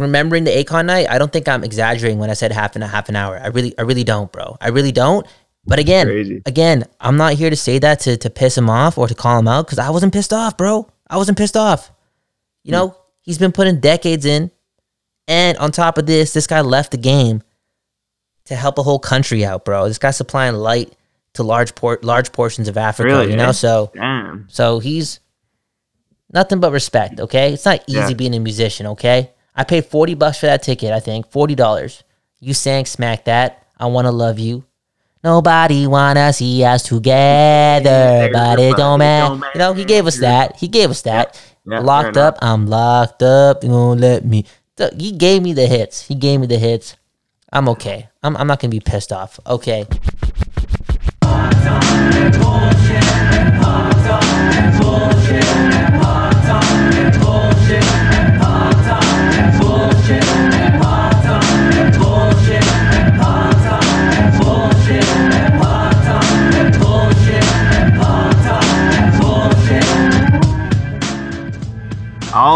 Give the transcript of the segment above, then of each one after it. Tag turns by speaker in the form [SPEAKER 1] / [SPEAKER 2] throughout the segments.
[SPEAKER 1] remembering the Akon night, I don't think I'm exaggerating when I said half an half an hour. I really, I really don't, bro. I really don't. But again,
[SPEAKER 2] Crazy.
[SPEAKER 1] again, I'm not here to say that to to piss him off or to call him out because I wasn't pissed off, bro. I wasn't pissed off. You know, he's been putting decades in, and on top of this, this guy left the game to help a whole country out, bro. This guy's supplying light to large port large portions of Africa.
[SPEAKER 2] Really,
[SPEAKER 1] you know,
[SPEAKER 2] eh?
[SPEAKER 1] so
[SPEAKER 2] Damn.
[SPEAKER 1] so he's nothing but respect, okay? It's not easy
[SPEAKER 2] Yeah.
[SPEAKER 1] being a musician, okay? I paid 40 bucks for that ticket, I think. $40. You sang Smack That. I Wanna Love You. Nobody wanna see us together, but it don't matter. You know, he gave us that. He gave us that.
[SPEAKER 2] Yeah,
[SPEAKER 1] locked up. I'm locked up. You won't let me. He gave me the hits. He gave me the hits. I'm okay. I'm, I'm not gonna be pissed off. Okay.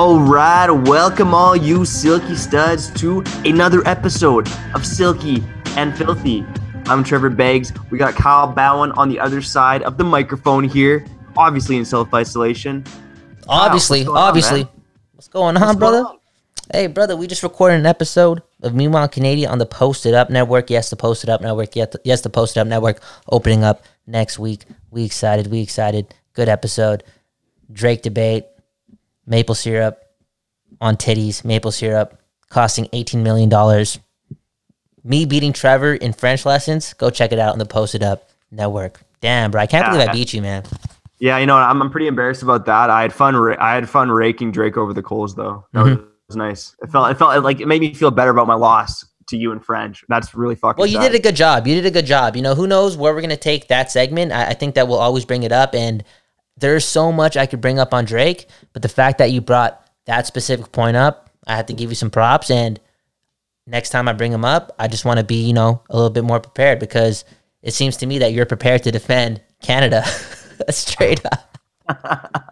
[SPEAKER 2] All right, welcome all you Silky studs to another episode of Silky and Filthy. I'm Trevor Beggs. We got Kyle Bowen on the other side of the microphone here, obviously in self isolation.
[SPEAKER 1] Obviously,
[SPEAKER 2] what's going on,
[SPEAKER 1] obviously.
[SPEAKER 2] man?
[SPEAKER 1] what's going on, brother? Hey, brother, we just recorded an episode of Meanwhile Canadian on the Posted Up Network. Yes, the Posted Up Network. Yes, the, yes, the Posted Up Network opening up next week. We excited. We excited. Good episode. Drake debate. Maple syrup on titties. Maple syrup costing $18 million. Me beating Trevor in French lessons. Go check it out on the Posted Up Network. Damn, bro. I can't believe I beat you, man.
[SPEAKER 2] Yeah, you know, I'm, I'm pretty embarrassed about that. I had fun. Ra- I had fun raking Drake over the coals, though. That
[SPEAKER 1] Mm-hmm.
[SPEAKER 2] was nice. It felt. It felt like it made me feel better about my loss to you in French. That's really fucking.
[SPEAKER 1] Well, you
[SPEAKER 2] sad.
[SPEAKER 1] did a good job. You did a good job. You know, who knows where we're gonna take that segment? I, I think that we'll always bring it up, and there's so much I could bring up on Drake, but the fact that you brought that specific point up, I have to give you some props. And next time I bring him up, I just want to be, you know, a little bit more prepared because it seems to me that you're prepared to defend Canada straight up.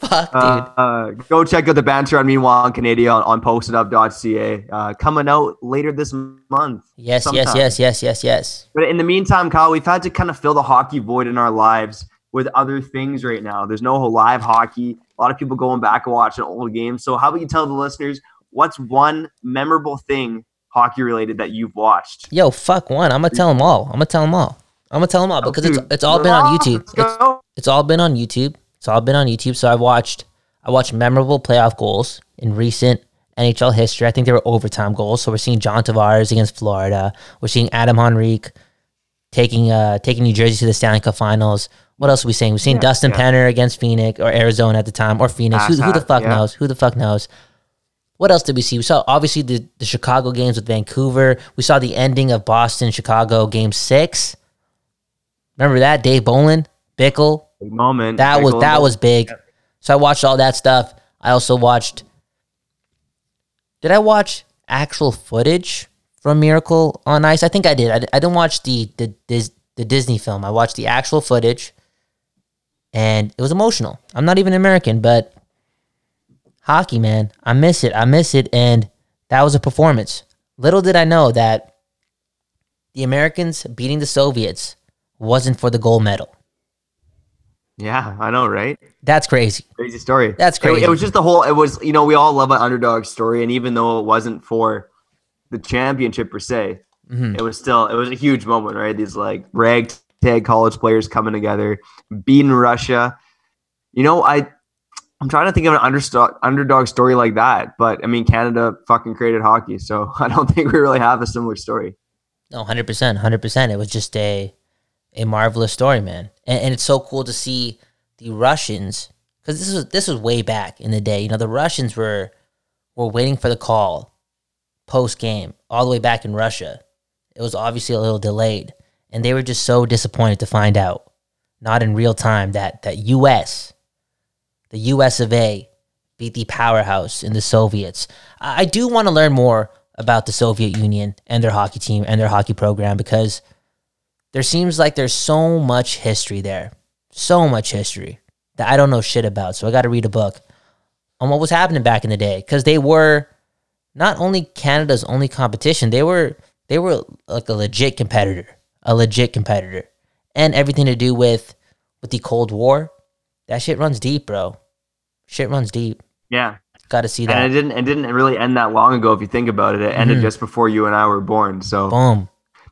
[SPEAKER 1] Fuck, dude.
[SPEAKER 2] Uh, uh, go check out the banter on Meanwhile on Canada on, on postedup.ca. Uh, coming out later this month.
[SPEAKER 1] yes, yes,
[SPEAKER 2] sometime.
[SPEAKER 1] yes, yes, yes, yes.
[SPEAKER 2] But in the meantime, Kyle, we've had to kind of fill the hockey void in our lives with other things right now. There's no live hockey. A lot of people going back and watching old games. So how about you tell the listeners what's one memorable thing hockey related that you've watched?
[SPEAKER 1] Yo, fuck one. I'm gonna tell them all. I'm gonna tell them all. I'm gonna tell them all because it's it's all been on YouTube. It's, it's all been on YouTube. It's all been on YouTube. So I've watched I watched memorable playoff goals in recent NHL history. I think they were overtime goals. So we're seeing John Tavares against Florida. We're seeing Adam Henrique taking uh taking New Jersey to the Stanley Cup Finals. What else are we seeing? We've seen Dustin
[SPEAKER 2] yeah.
[SPEAKER 1] Penner against Phoenix or Arizona at the time or Phoenix. Who, who the fuck
[SPEAKER 2] yeah.
[SPEAKER 1] knows? Who the fuck knows? What else did we see? We saw obviously the, the Chicago games with Vancouver. We saw the ending of Boston Chicago game six. Remember that? Dave Bolland, Bickell.
[SPEAKER 2] Big moment.
[SPEAKER 1] That
[SPEAKER 2] Big
[SPEAKER 1] was that was big. So I watched all that stuff. I also watched. Did I watch actual footage from Miracle on Ice? I think I did. I, I didn't watch the the the Disney film. I watched the actual footage, and it was emotional. I'm not even American, but hockey, man, I miss it. I miss it, and that was a performance. Little did I know that the Americans beating the Soviets wasn't for the gold medal.
[SPEAKER 2] Yeah, I know, right?
[SPEAKER 1] That's crazy.
[SPEAKER 2] Crazy story.
[SPEAKER 1] That's crazy.
[SPEAKER 2] It, was just the whole. It was you know we all love an underdog story, and even though it wasn't for the championship per se,
[SPEAKER 1] Mhm.
[SPEAKER 2] it was still it was a huge moment, right? These like ragtag college players coming together, beating Russia. You know, I I'm trying to think of an underdog underdog story like that, but I mean Canada fucking created hockey, so I don't think we really have a similar story.
[SPEAKER 1] No, hundred percent, hundred percent. It was just a a marvelous story, man, and, and it's so cool to see the Russians because this was this was way back in the day. You know, the Russians were were waiting for the call post game all the way back in Russia. It was obviously a little delayed, and they were just so disappointed to find out, not in real time, that that U.S. the U.S. of A. beat the powerhouse in the Soviets. I, I do want to learn more about the Soviet Union and their hockey team and their hockey program because there seems like there's so much history there, so much history that I don't know shit about. So I got to read a book on what was happening back in the day because they were not only Canada's only competition, they were they were like a legit competitor, a legit competitor, and everything to do with with the Cold War. That shit runs deep, bro. Shit runs deep.
[SPEAKER 2] Yeah,
[SPEAKER 1] Got to see that.
[SPEAKER 2] and it didn't it didn't really end that long ago if you think about it. It ended
[SPEAKER 1] Mhm.
[SPEAKER 2] just before you and I were born. So
[SPEAKER 1] boom.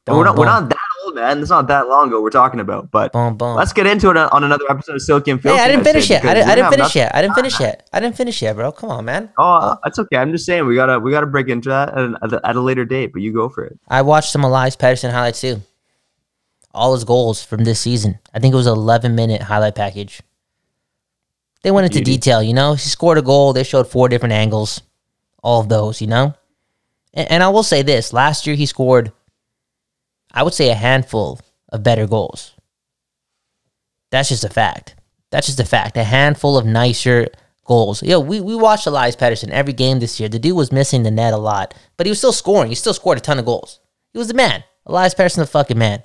[SPEAKER 2] And we're
[SPEAKER 1] Boom,
[SPEAKER 2] not we're not that old, man. It's not that long ago we're talking about. But
[SPEAKER 1] Boom, boom.
[SPEAKER 2] let's get into it on another episode of Silky and
[SPEAKER 1] Hey, I didn't finish yet. I didn't, I didn't finish yet. I didn't finish yet. I didn't finish yet, bro. Come on, man.
[SPEAKER 2] Oh, that's okay. I'm just saying we gotta we gotta break into that at, at a later date. But you go for it.
[SPEAKER 1] I watched some Elias Pettersson highlights too. All his goals from this season. I think it was an 11 minute highlight package. They went into
[SPEAKER 2] Beauty.
[SPEAKER 1] detail, you know. He scored a goal. They showed four different angles. All of those, you know. And, and I will say this: last year he scored, I would say, a handful of better goals. That's just a fact. That's just a fact. A handful of nicer goals. Yo, we, we watched Elias Pettersson every game this year. The dude was missing the net a lot, but he was still scoring. He still scored a ton of goals. He was the man. Elias Pettersson, the fucking man.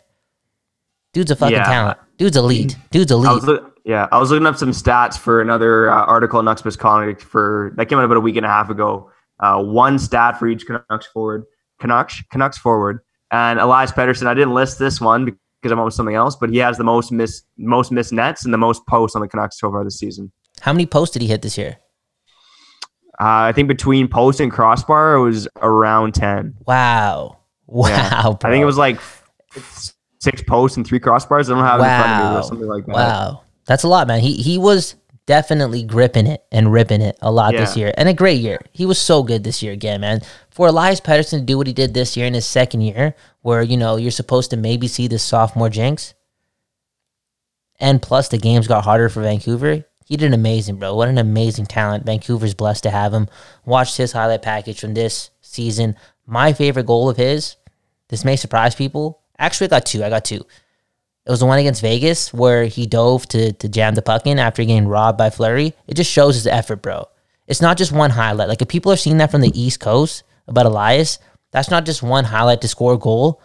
[SPEAKER 1] Dude's a fucking
[SPEAKER 2] Yeah.
[SPEAKER 1] talent. Dude's elite. Dude's
[SPEAKER 2] I
[SPEAKER 1] elite.
[SPEAKER 2] was look, yeah, I was looking up some stats for another uh, article in Nucks Misconduct for that came out about a week and a half ago. Uh, one stat for each Canucks forward, Canucks Canucks forward, and Elias Pettersson. I didn't list this one because I'm on with something else, but he has the most miss most missed nets and the most posts on the Canucks so far this season.
[SPEAKER 1] How many posts did he hit this year?
[SPEAKER 2] Uh, I think between post and crossbar, it was around ten.
[SPEAKER 1] Wow. Wow,
[SPEAKER 2] Yeah. I think it was like six posts and three crossbars. I don't have it in front of me,
[SPEAKER 1] Wow.
[SPEAKER 2] or something like that.
[SPEAKER 1] Wow. That's a lot, man. He he was definitely gripping it and ripping it a lot this year. And a great year. He was so good this year again, man. For Elias Pettersson to do what he did this year in his second year, where, you know, you're supposed to maybe see the sophomore jinx. And plus the games got harder for Vancouver. He did amazing, bro. What an amazing talent. Vancouver's blessed to have him. Watched his highlight package from this season. My favorite goal of his, this may surprise people. Actually, I got two. I got two. It was the one against Vegas where he dove to to jam the puck in after getting robbed by Fleury. It just shows his effort, bro. It's not just one highlight. Like if people are seeing that from the East Coast about Elias, that's not just one highlight to score a goal.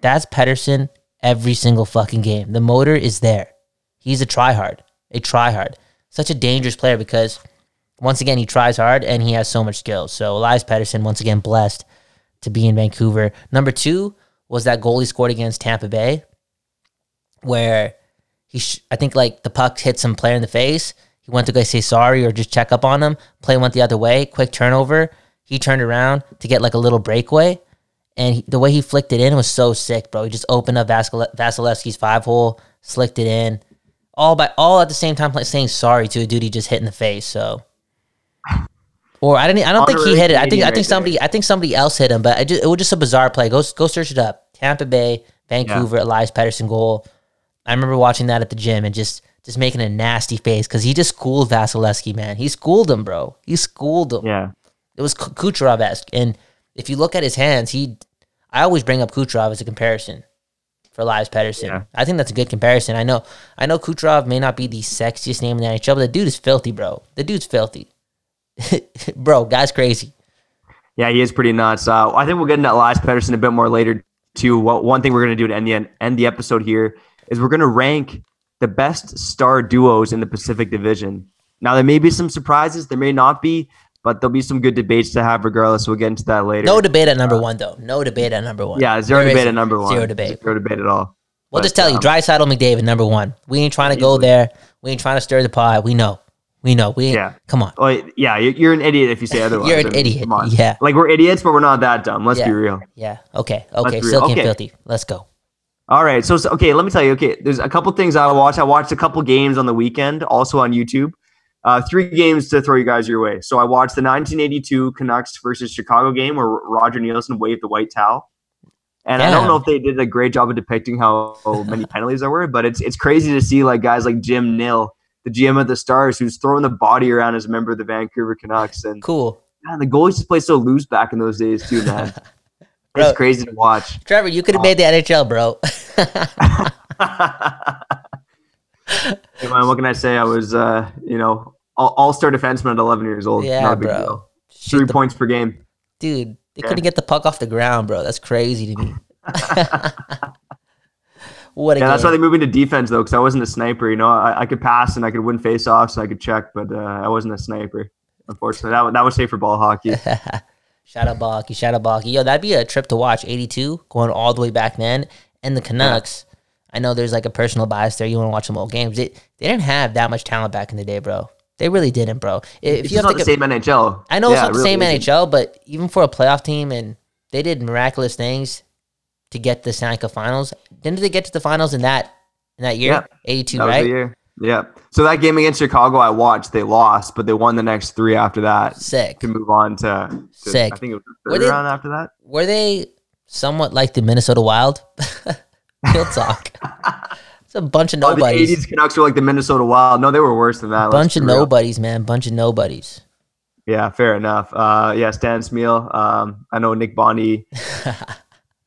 [SPEAKER 1] That's Pettersson every single fucking game. The motor is there. He's a tryhard, a tryhard. Such a dangerous player because once again he tries hard and he has so much skill. So Elias Pettersson once again blessed to be in Vancouver. Number two was that goal he scored against Tampa Bay where he, sh- I think like the puck hit some player in the face. He went to go say sorry or just check up on him. Play went the other way. Quick turnover. He turned around to get like a little breakaway, and he, the way he flicked it in was so sick, bro. He just opened up Vasil- Vasilevsky's five hole, slicked it in, all by all at the same time, like saying sorry to a dude he just hit in the face. So, or I didn't. I don't think he hit it. I think. I think somebody. I think somebody else hit him, but I just, it was just a bizarre play. Go go search it up. Tampa Bay, Vancouver, Elias Pettersson goal. I remember watching that at the gym and just just making a nasty face because he just schooled Vasilevsky, man. He schooled him, bro. He schooled him.
[SPEAKER 2] Yeah.
[SPEAKER 1] It was Ku- Kucherov esque, and if you look at his hands, he. I always bring up Kucherov as a comparison for Elias Pettersson.
[SPEAKER 2] Yeah.
[SPEAKER 1] I think that's a good comparison. I know, I know Kucherov may not be the sexiest name in the NHL, but the dude is filthy, bro. The dude's filthy, bro. Guy's crazy.
[SPEAKER 2] Yeah, he is pretty nuts. Uh, I think we'll get into Elias Pettersson a bit more later too. What one thing we're going to do to end the end the episode here is we're going to rank the best star duos in the Pacific Division. Now there may be some surprises, there may not be, but there'll be some good debates to have regardless. We'll get into that later.
[SPEAKER 1] No debate at number one, though. No debate at number one.
[SPEAKER 2] yeah, zero
[SPEAKER 1] There
[SPEAKER 2] debate at number one.
[SPEAKER 1] Zero debate.
[SPEAKER 2] Zero debate at all.
[SPEAKER 1] We'll
[SPEAKER 2] But,
[SPEAKER 1] just tell you,
[SPEAKER 2] um,
[SPEAKER 1] Draisaitl McDavid, number one. We ain't trying to go there. We ain't trying to stir the pot. We know. We know. We
[SPEAKER 2] Yeah.
[SPEAKER 1] Come on.
[SPEAKER 2] Oh, yeah, you're, an idiot if you say otherwise.
[SPEAKER 1] You're an
[SPEAKER 2] I mean,
[SPEAKER 1] idiot.
[SPEAKER 2] Come on.
[SPEAKER 1] Yeah.
[SPEAKER 2] Like we're idiots, but we're not that dumb. Let's
[SPEAKER 1] Yeah.
[SPEAKER 2] be real.
[SPEAKER 1] Yeah. Okay. Okay. Silky
[SPEAKER 2] Okay.
[SPEAKER 1] and filthy. Let's go.
[SPEAKER 2] All right. So, so okay, let me tell you. Okay, there's a couple things I watched. I watched a couple games on the weekend, also on YouTube. Uh, three games to throw you guys your way. So I watched the 1982 Canucks versus Chicago game where Roger Neilson waved the white towel. And I don't know if they did a great job of depicting how many penalties there were, but it's it's crazy to see like guys like Jim Nill, the GM of the Stars, who's throwing the body around as a member of the Vancouver Canucks. And
[SPEAKER 1] Cool.
[SPEAKER 2] man, the goalies just play so loose back in those days too, man.
[SPEAKER 1] Bro.
[SPEAKER 2] it's crazy to watch.
[SPEAKER 1] Trevor, you could have made the NHL, bro.
[SPEAKER 2] Hey, man, what can I say? I was, uh, you know, all star defenseman at 11 years old.
[SPEAKER 1] yeah,
[SPEAKER 2] Not a big
[SPEAKER 1] bro. Shoot
[SPEAKER 2] Three
[SPEAKER 1] the-
[SPEAKER 2] points per game.
[SPEAKER 1] dude, they
[SPEAKER 2] Yeah.
[SPEAKER 1] couldn't get the puck off the ground, bro. That's crazy to me. What a
[SPEAKER 2] Yeah, that's why they moved into defense though, because I wasn't a sniper. You know, I, I could pass and I could win faceoffs and I could check, but uh, I wasn't a sniper. Unfortunately, that, that was safe for ball hockey.
[SPEAKER 1] Shout out Balky, shout out Balky. Yo, that'd be a trip to watch. 82, going all the way back then. And the Canucks, I know there's like a personal bias there. You want to watch some old games. They, they didn't have that much talent back in the day, bro. They really didn't, bro. If
[SPEAKER 2] It's
[SPEAKER 1] you have
[SPEAKER 2] not
[SPEAKER 1] to
[SPEAKER 2] the same NHL.
[SPEAKER 1] I know it's
[SPEAKER 2] Yeah,
[SPEAKER 1] not the
[SPEAKER 2] it
[SPEAKER 1] same
[SPEAKER 2] isn't.
[SPEAKER 1] NHL, but even for a playoff team, and they did miraculous things to get the Stanley Cup Finals. Didn't they get to the finals in that in that year?
[SPEAKER 2] Yeah.
[SPEAKER 1] 82,
[SPEAKER 2] That
[SPEAKER 1] right?
[SPEAKER 2] the year. Yeah. So that game against Chicago, I watched. They lost, but they won the next three after that
[SPEAKER 1] Sick.
[SPEAKER 2] to move on to. to
[SPEAKER 1] Sick.
[SPEAKER 2] I think it was the third
[SPEAKER 1] they-
[SPEAKER 2] round after that.
[SPEAKER 1] Were they somewhat like the Minnesota Wild? Real talk. It's a bunch of
[SPEAKER 2] Oh, the
[SPEAKER 1] nobodies.
[SPEAKER 2] '80s Canucks were like the Minnesota Wild. No, they were worse than that.
[SPEAKER 1] bunch of nobodies, man. Bunch of nobodies.
[SPEAKER 2] Yeah, fair enough. Uh, yeah, Stan Smyl. Um, I know Nick Bondi,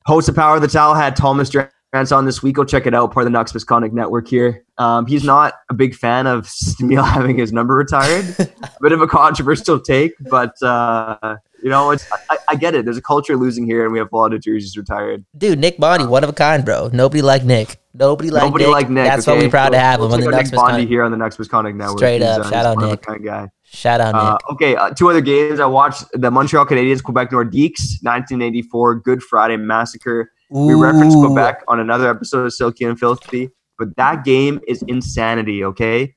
[SPEAKER 2] host of Power of the Towel, had Thomas Drance on this week. Go check it out. Part of the Nucks Misconduct Network here. Um, he's not a big fan of Smyl having his number retired. a bit of a controversial take, but uh, you know, it's I, I get it. There's a culture losing here, and we have a lot of jerseys retired.
[SPEAKER 1] Dude, Nick Bondi, one of a kind, bro. Nobody like Nick. Nobody like
[SPEAKER 2] Nobody
[SPEAKER 1] Nick.
[SPEAKER 2] like Nick.
[SPEAKER 1] That's why we're proud to
[SPEAKER 2] Go-
[SPEAKER 1] have
[SPEAKER 2] go
[SPEAKER 1] him on the
[SPEAKER 2] Nucks
[SPEAKER 1] Misconduct.
[SPEAKER 2] here on the Nucks Misconduct Network.
[SPEAKER 1] Straight
[SPEAKER 2] He's,
[SPEAKER 1] up.
[SPEAKER 2] uh,
[SPEAKER 1] Shout out
[SPEAKER 2] one of a
[SPEAKER 1] Nick.
[SPEAKER 2] kind guy.
[SPEAKER 1] Shout out
[SPEAKER 2] Uh,
[SPEAKER 1] Nick.
[SPEAKER 2] okay, uh, two other games. I watched the Montreal Canadiens, Quebec Nordiques, 1984 Good Friday Massacre. We referenced Quebec on another episode of Silky and Filthy, but that game is insanity, okay?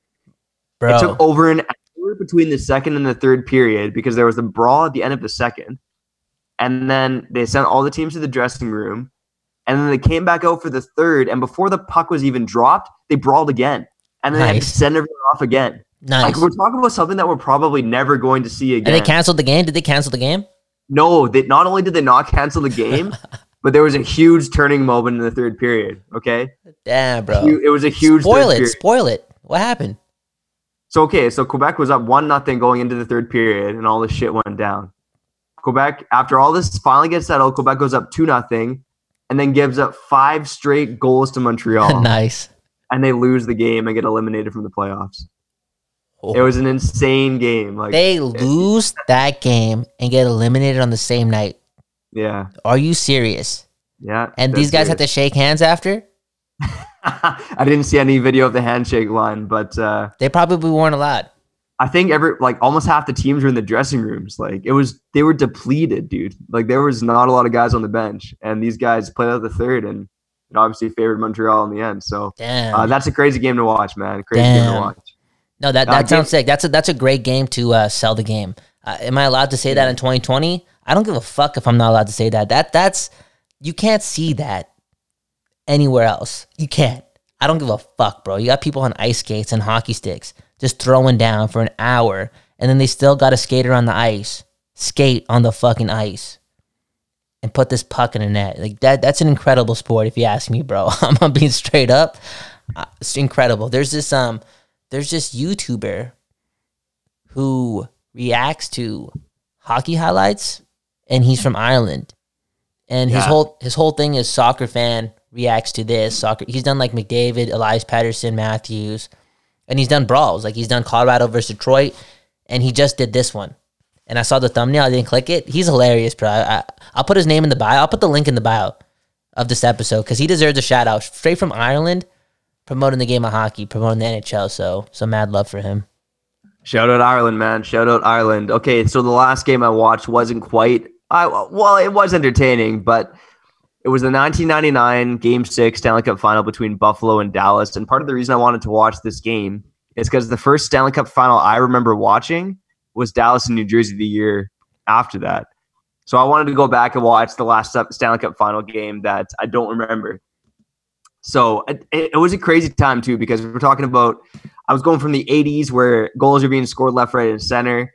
[SPEAKER 1] bro.
[SPEAKER 2] It took over an hour between the second and the third period because there was a brawl at the end of the second. And then they sent all the teams to the dressing room. And then they came back out for the third. And before the puck was even dropped, they brawled again. And then they had to send everyone off again.
[SPEAKER 1] Nice.
[SPEAKER 2] Like we're talking about something that we're probably never going to see again.
[SPEAKER 1] and they canceled the game. Did they cancel the game?
[SPEAKER 2] No, they not only did they not cancel the game, but there was a huge turning moment in the third period. Okay,
[SPEAKER 1] Damn, bro.
[SPEAKER 2] It was a huge
[SPEAKER 1] Spoil it.
[SPEAKER 2] period.
[SPEAKER 1] Spoil it. What happened?
[SPEAKER 2] So okay, so Quebec was up one nothing going into the third period, and all this shit went down. Quebec, after all this finally gets settled, Quebec goes up two nothing, and then gives up five straight goals to Montreal,
[SPEAKER 1] nice.
[SPEAKER 2] and they lose the game and get eliminated from the playoffs. It was an insane game. Like,
[SPEAKER 1] they lose that game and get eliminated on the same night.
[SPEAKER 2] yeah,
[SPEAKER 1] Are you serious?
[SPEAKER 2] yeah.
[SPEAKER 1] And these guys had to shake hands after?
[SPEAKER 2] I didn't see any video of the handshake line, but uh,
[SPEAKER 1] They probably weren't allowed.
[SPEAKER 2] I think every like almost half the teams were in the dressing rooms. Like it was, they were depleted, dude. Like there was not a lot of guys on the bench, and these guys played out the third, and it obviously favored Montreal in the end. So
[SPEAKER 1] Damn.
[SPEAKER 2] uh, that's a crazy game to watch, man. Crazy game to watch.
[SPEAKER 1] No, that, that sounds sick. That's a that's a great game to uh, sell the game. Uh, am I allowed to say that in 2020? I don't give a fuck if I'm not allowed to say that. That that's you can't see that anywhere else. You can't. I don't give a fuck, bro. You got people on ice skates and hockey sticks just throwing down for an hour, and then they still got to skate around the ice, skate on the fucking ice, and put this puck in a net. Like that. That's an incredible sport, if you ask me, bro. I'm being straight up. Uh, It's incredible. There's this um, there's this YouTuber who reacts to hockey highlights, and he's from Ireland. And his whole his whole thing is soccer fan reacts to this soccer. He's done like McDavid, Elias Pettersson, Matthews, and he's done brawls. Like he's done Colorado versus Detroit, and he just did this one. And I saw the thumbnail. I didn't click it. He's hilarious, bro. I, I, I'll put his name in the bio. I'll put the link in the bio of this episode because he deserves a shout out. Straight from Ireland, promoting the game of hockey, promoting the NHL. So, so mad love for him.
[SPEAKER 2] Shout out Ireland, man. Shout out Ireland. Okay, so the last game I watched wasn't quite. I well, it was entertaining, but it was the 1999 Game Six Stanley Cup Final between Buffalo and Dallas. And part of the reason I wanted to watch this game is because the first Stanley Cup Final I remember watching was Dallas and New Jersey the year after that. So I wanted to go back and watch the last Stanley Cup Final game that I don't remember. So it, it was a crazy time too because we're talking about. I was going from the 80s where goals are being scored left, right, and center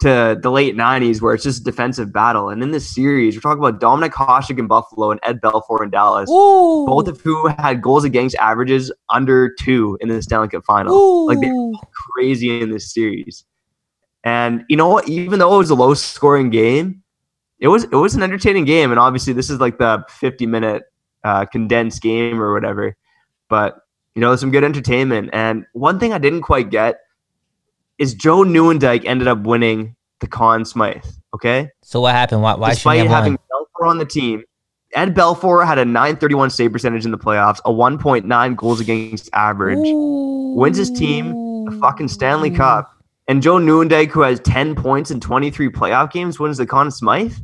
[SPEAKER 2] to the late 90s where it's just a defensive battle. And in this series, we're talking about Dominik Hasek in Buffalo and Ed Belfour in Dallas,
[SPEAKER 1] Ooh.
[SPEAKER 2] both of who had goals against averages under two in the Stanley Cup final. Like they
[SPEAKER 1] Ooh.
[SPEAKER 2] crazy in this series. And you know what? Even though it was a low scoring game, it was it was an entertaining game. And obviously, this is like the 50 minute uh, condensed game or whatever. But you know, some good entertainment. And one thing I didn't quite get is Joe Nieuwendyk ended up winning the Conn Smythe. Okay,
[SPEAKER 1] So what happened? Why, why
[SPEAKER 2] despite
[SPEAKER 1] have
[SPEAKER 2] having? Belfour on the team. Ed Belfour had a 931 save percentage in the playoffs, a 1.9 goals against average, wins his team a fucking Stanley Cup, and Joe Nieuwendyk, who has 10 points in 23 playoff games, wins the Conn Smythe.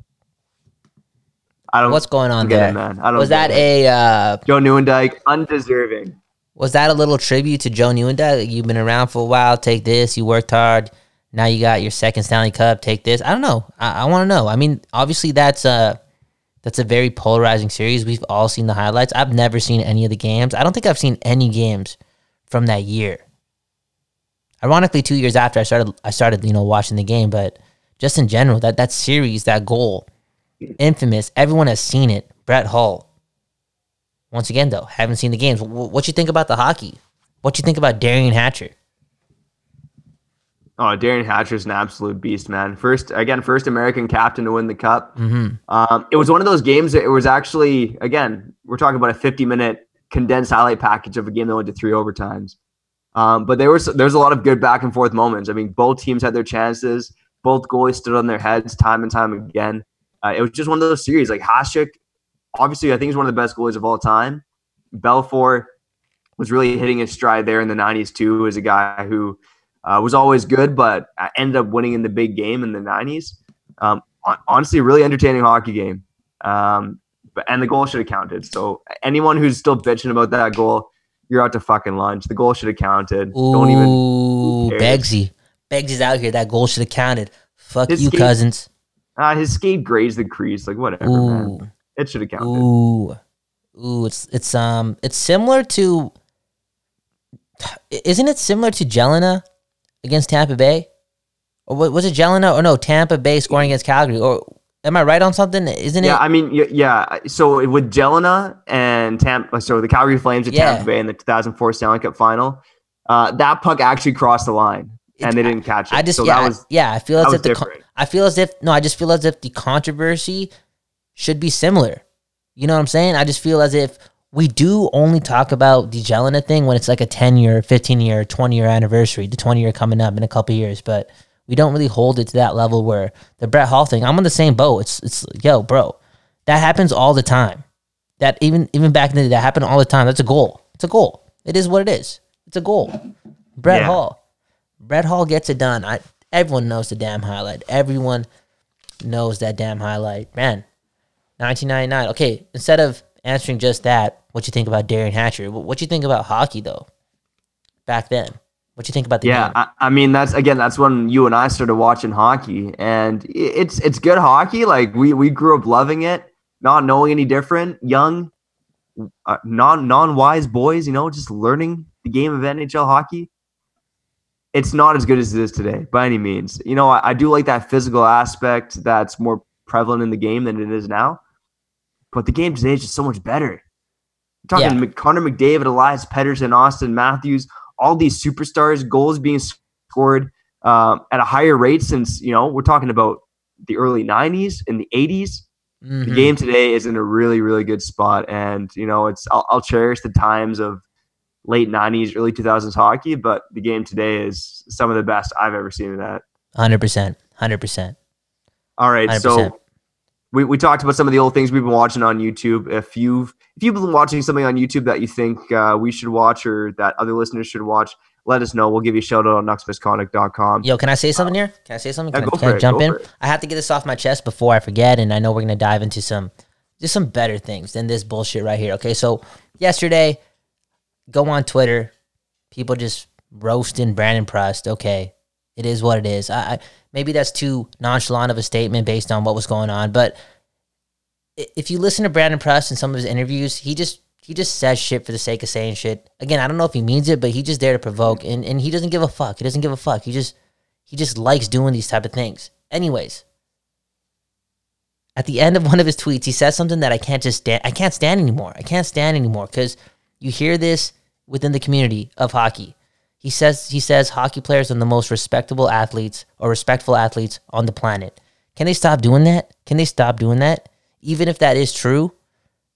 [SPEAKER 2] I don't.
[SPEAKER 1] What's going on there?
[SPEAKER 2] man. I don't
[SPEAKER 1] Was that
[SPEAKER 2] it.
[SPEAKER 1] a uh,
[SPEAKER 2] Joe Nieuwendyk undeserving?
[SPEAKER 1] was that a little tribute to Joe Nieuwendyk? You've been around for a while. Take this. You worked hard. Now you got your second Stanley Cup. Take this. I don't know. I, I want to know. I mean, obviously that's a that's a very polarizing series. We've all seen the highlights. I've never seen any of the games. I don't think I've seen any games from that year. Ironically, two years after I started, I started you know watching the game. But just in general, that that series, that goal, infamous. Everyone has seen it. Brett Hull. Once again, though, haven't seen the games. What you think about the hockey? What you think about Derian Hatcher?
[SPEAKER 2] Oh, Derian Hatcher's an absolute beast, man. First, again, first American captain to win the cup.
[SPEAKER 1] Mm-hmm.
[SPEAKER 2] Um, it was one of those games that it was actually, again, we're talking about a 50 minute condensed highlight package of a game that went to three overtimes. Um, but there was there's a lot of good back and forth moments. I mean, both teams had their chances. Both goalies stood on their heads time and time again. Uh, it was just one of those series. Like Hasek, obviously, I think he's one of the best goalies of all time. Belfour was really hitting his stride there in the 90s too. As a guy who uh, was always good, but uh, ended up winning in the big game in the 90s. Um, hon- honestly, really entertaining hockey game. Um, but and the goal should have counted. So anyone who's still bitching about that goal, you're out to fucking lunch. The goal should have counted. Don't even.
[SPEAKER 1] Ooh? Begsy. Begsy's out here. That goal should have counted. Fuck you, cousins.
[SPEAKER 2] Uh, his skate grazed the crease. Like whatever, man. It should have counted.
[SPEAKER 1] ooh, ooh. It's it's um it's similar to. Isn't it similar to Gelinas against Tampa Bay? Or was it Gelinas or no Tampa Bay scoring against Calgary? Or am I right on something? Isn't
[SPEAKER 2] Yeah,
[SPEAKER 1] it?
[SPEAKER 2] Yeah, I mean, yeah. So with Gelinas and Tampa, so the Calgary Flames at
[SPEAKER 1] Yeah.
[SPEAKER 2] Tampa Bay in the 2004 Stanley Cup Final, uh, that puck actually crossed the line and they didn't catch it.
[SPEAKER 1] I just
[SPEAKER 2] so
[SPEAKER 1] yeah
[SPEAKER 2] that was
[SPEAKER 1] yeah I feel as if the
[SPEAKER 2] different.
[SPEAKER 1] I feel as if no I just feel as if the controversy should be similar. You know what I'm saying? I just feel as if we do only talk about the Gelinas thing when it's like a 10 year, 15 year, 20 year anniversary, the 20 year coming up in a couple years, but we don't really hold it to that level where the Brett Hull thing. I'm on the same boat. It's it's yo, bro, that happens all the time. That even even back in the day, that happened all the time. That's a goal. It's a goal. It is what it is. It's a goal. Brett
[SPEAKER 2] Yeah.
[SPEAKER 1] Hull. Brett Hull gets it done. I everyone knows the damn highlight. Everyone knows that damn highlight. Man, 1999. Okay, instead of answering just that, what you think about Derian Hatcher? What you think about hockey though? Back then, what you think about the
[SPEAKER 2] Yeah? I, I mean that's again that's when you and I started watching hockey, and it's it's good hockey. Like we we grew up loving it, not knowing any different, young, uh, non non wise boys, you know, just learning the game of NHL hockey. It's not as good as it is today by any means. You know, I, I do like that physical aspect that's more prevalent in the game than it is now, but the game today is just so much better. I'm talking
[SPEAKER 1] Yeah.
[SPEAKER 2] Connor McDavid, Elias Pettersson, Austin Matthews, all these superstars, goals being scored um, at a higher rate since you know we're talking about the early '90s and the '80s. The
[SPEAKER 1] Mhm.
[SPEAKER 2] game today is in a really, really good spot, and you know it's I'll, I'll cherish the times of late '90s, early 2000s hockey, but the game today is some of the best I've ever seen of that.
[SPEAKER 1] 100%. 100%.
[SPEAKER 2] All right,
[SPEAKER 1] 100%.
[SPEAKER 2] so we, we talked about some of the old things we've been watching on YouTube. If you've if you've been watching something on YouTube that you think uh, we should watch or that other listeners should watch, let us know. We'll give you a shout out on nucksmisconduct.com.
[SPEAKER 1] Yo, can I say something here? Can I say something?
[SPEAKER 2] Yeah,
[SPEAKER 1] Can, I, can I jump
[SPEAKER 2] go
[SPEAKER 1] in? I have to get this off my chest before I forget, and I know we're gonna dive into some just some better things than this bullshit right here. Okay, so yesterday, go on Twitter, people just roasting Brandon Prust. Okay, it is what it is. I, I maybe that's too nonchalant of a statement based on what was going on, but if you listen to Brandon Prust in some of his interviews, he just he just says shit for the sake of saying shit. Again, I don't know if he means it, but he just there to provoke, and, and he doesn't give a fuck. He doesn't give a fuck. He just he just likes doing these type of things. Anyways, at the end of one of his tweets, he says something that I can't just stand. I can't stand anymore. I can't stand anymore because you hear this within the community of hockey. He says he says hockey players are the most respectable athletes or respectful athletes on the planet. Can they stop doing that? Can they stop doing that? Even if that is true,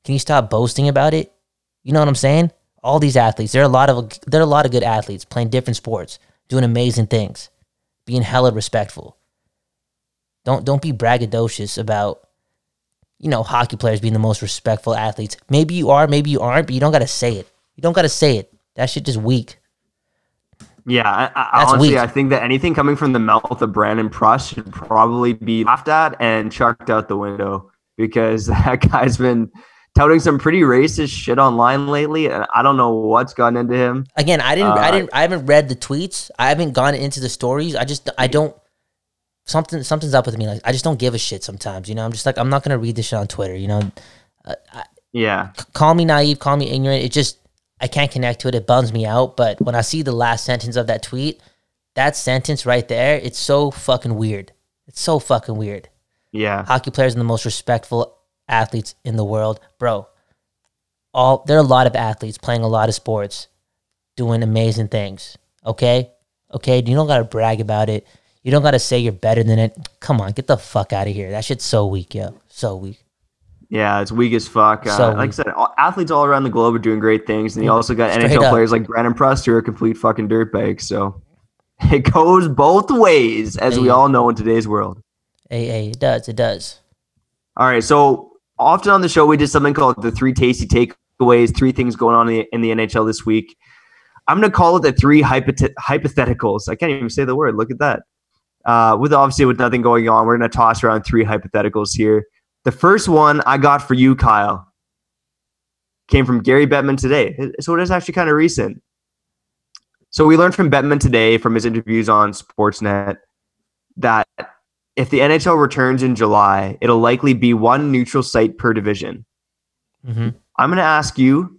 [SPEAKER 1] can you stop boasting about it? You know what I'm saying? All these athletes, there are a lot of there are a lot of good athletes playing different sports, doing amazing things, being hella respectful. Don't don't be braggadocious about you know hockey players being the most respectful athletes. Maybe you are, maybe you aren't, but you don't got to say it. You don't got to say it. That shit just weak.
[SPEAKER 2] Yeah, I, I, honestly,
[SPEAKER 1] weak.
[SPEAKER 2] I think that anything coming from the mouth of Brandon Prust should probably be laughed at and chucked out the window because that guy's been touting some pretty racist shit online lately, and I don't know what's gotten into him.
[SPEAKER 1] Again, I didn't, I
[SPEAKER 2] Uh,
[SPEAKER 1] didn't, I haven't read the tweets. I haven't gone into the stories. I just, I don't. Something, something's up with me. Like I just don't give a shit sometimes. You know, I'm just like I'm not gonna read this shit on Twitter. You know, uh,
[SPEAKER 2] Yeah,
[SPEAKER 1] call me naive, call me ignorant. It just I can't connect to it. It bums me out. But when I see the last sentence of that tweet, that sentence right there, it's so fucking weird. It's so fucking weird.
[SPEAKER 2] yeah,
[SPEAKER 1] Hockey players are the most respectful athletes in the world, bro. All there are a lot of athletes playing a lot of sports, doing amazing things. Okay, okay. You don't gotta brag about it. You don't gotta say you're better than it. Come on, get the fuck out of here. That shit's so weak, yo. So weak.
[SPEAKER 2] yeah. It's weak as fuck. Uh,
[SPEAKER 1] So
[SPEAKER 2] like I said, all- athletes all around the globe are doing great things, and you also got
[SPEAKER 1] Straight
[SPEAKER 2] NHL
[SPEAKER 1] up.
[SPEAKER 2] players like Brandon Prust who are complete fucking dirtbags. So it goes both ways, as we all know in today's world.
[SPEAKER 1] Hey, hey, it does, it does.
[SPEAKER 2] All right. So often on the show, we did something called the three tasty takeaways, three things going on in the, in the NHL this week. I'm going to call it the three hypothet- hypotheticals. I can't even say the word. Look at that. Uh, with obviously with nothing going on, we're going to toss around three hypotheticals here. The first one I got for you, Kyle, came from Gary Bettman today. So it is actually kind of recent. So we learned from Bettman today from his interviews on Sportsnet that if the NHL returns in July, it'll likely be one neutral site per division.
[SPEAKER 1] hmm
[SPEAKER 2] I'm going to ask you,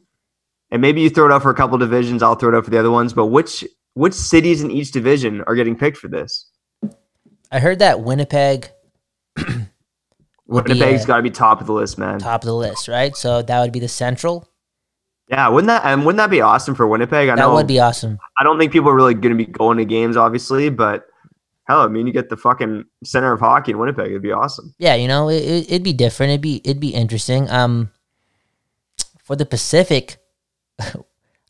[SPEAKER 2] and maybe you throw it out for a couple divisions, I'll throw it out for the other ones, but which which cities in each division are getting picked for this?
[SPEAKER 1] I heard that Winnipeg
[SPEAKER 2] Winnipeg's got to be top of the list, man.
[SPEAKER 1] top of the list, right? So that would be the Central.
[SPEAKER 2] Yeah, wouldn't that and wouldn't that be awesome for Winnipeg? I
[SPEAKER 1] That
[SPEAKER 2] know
[SPEAKER 1] would be awesome.
[SPEAKER 2] I don't think people are really going to be going to games, obviously, but hell, I mean, you get the fucking center of hockey in Winnipeg. It'd be awesome.
[SPEAKER 1] Yeah, you know, it, it, it'd be different. It'd be it'd be interesting. Um, for the Pacific, I,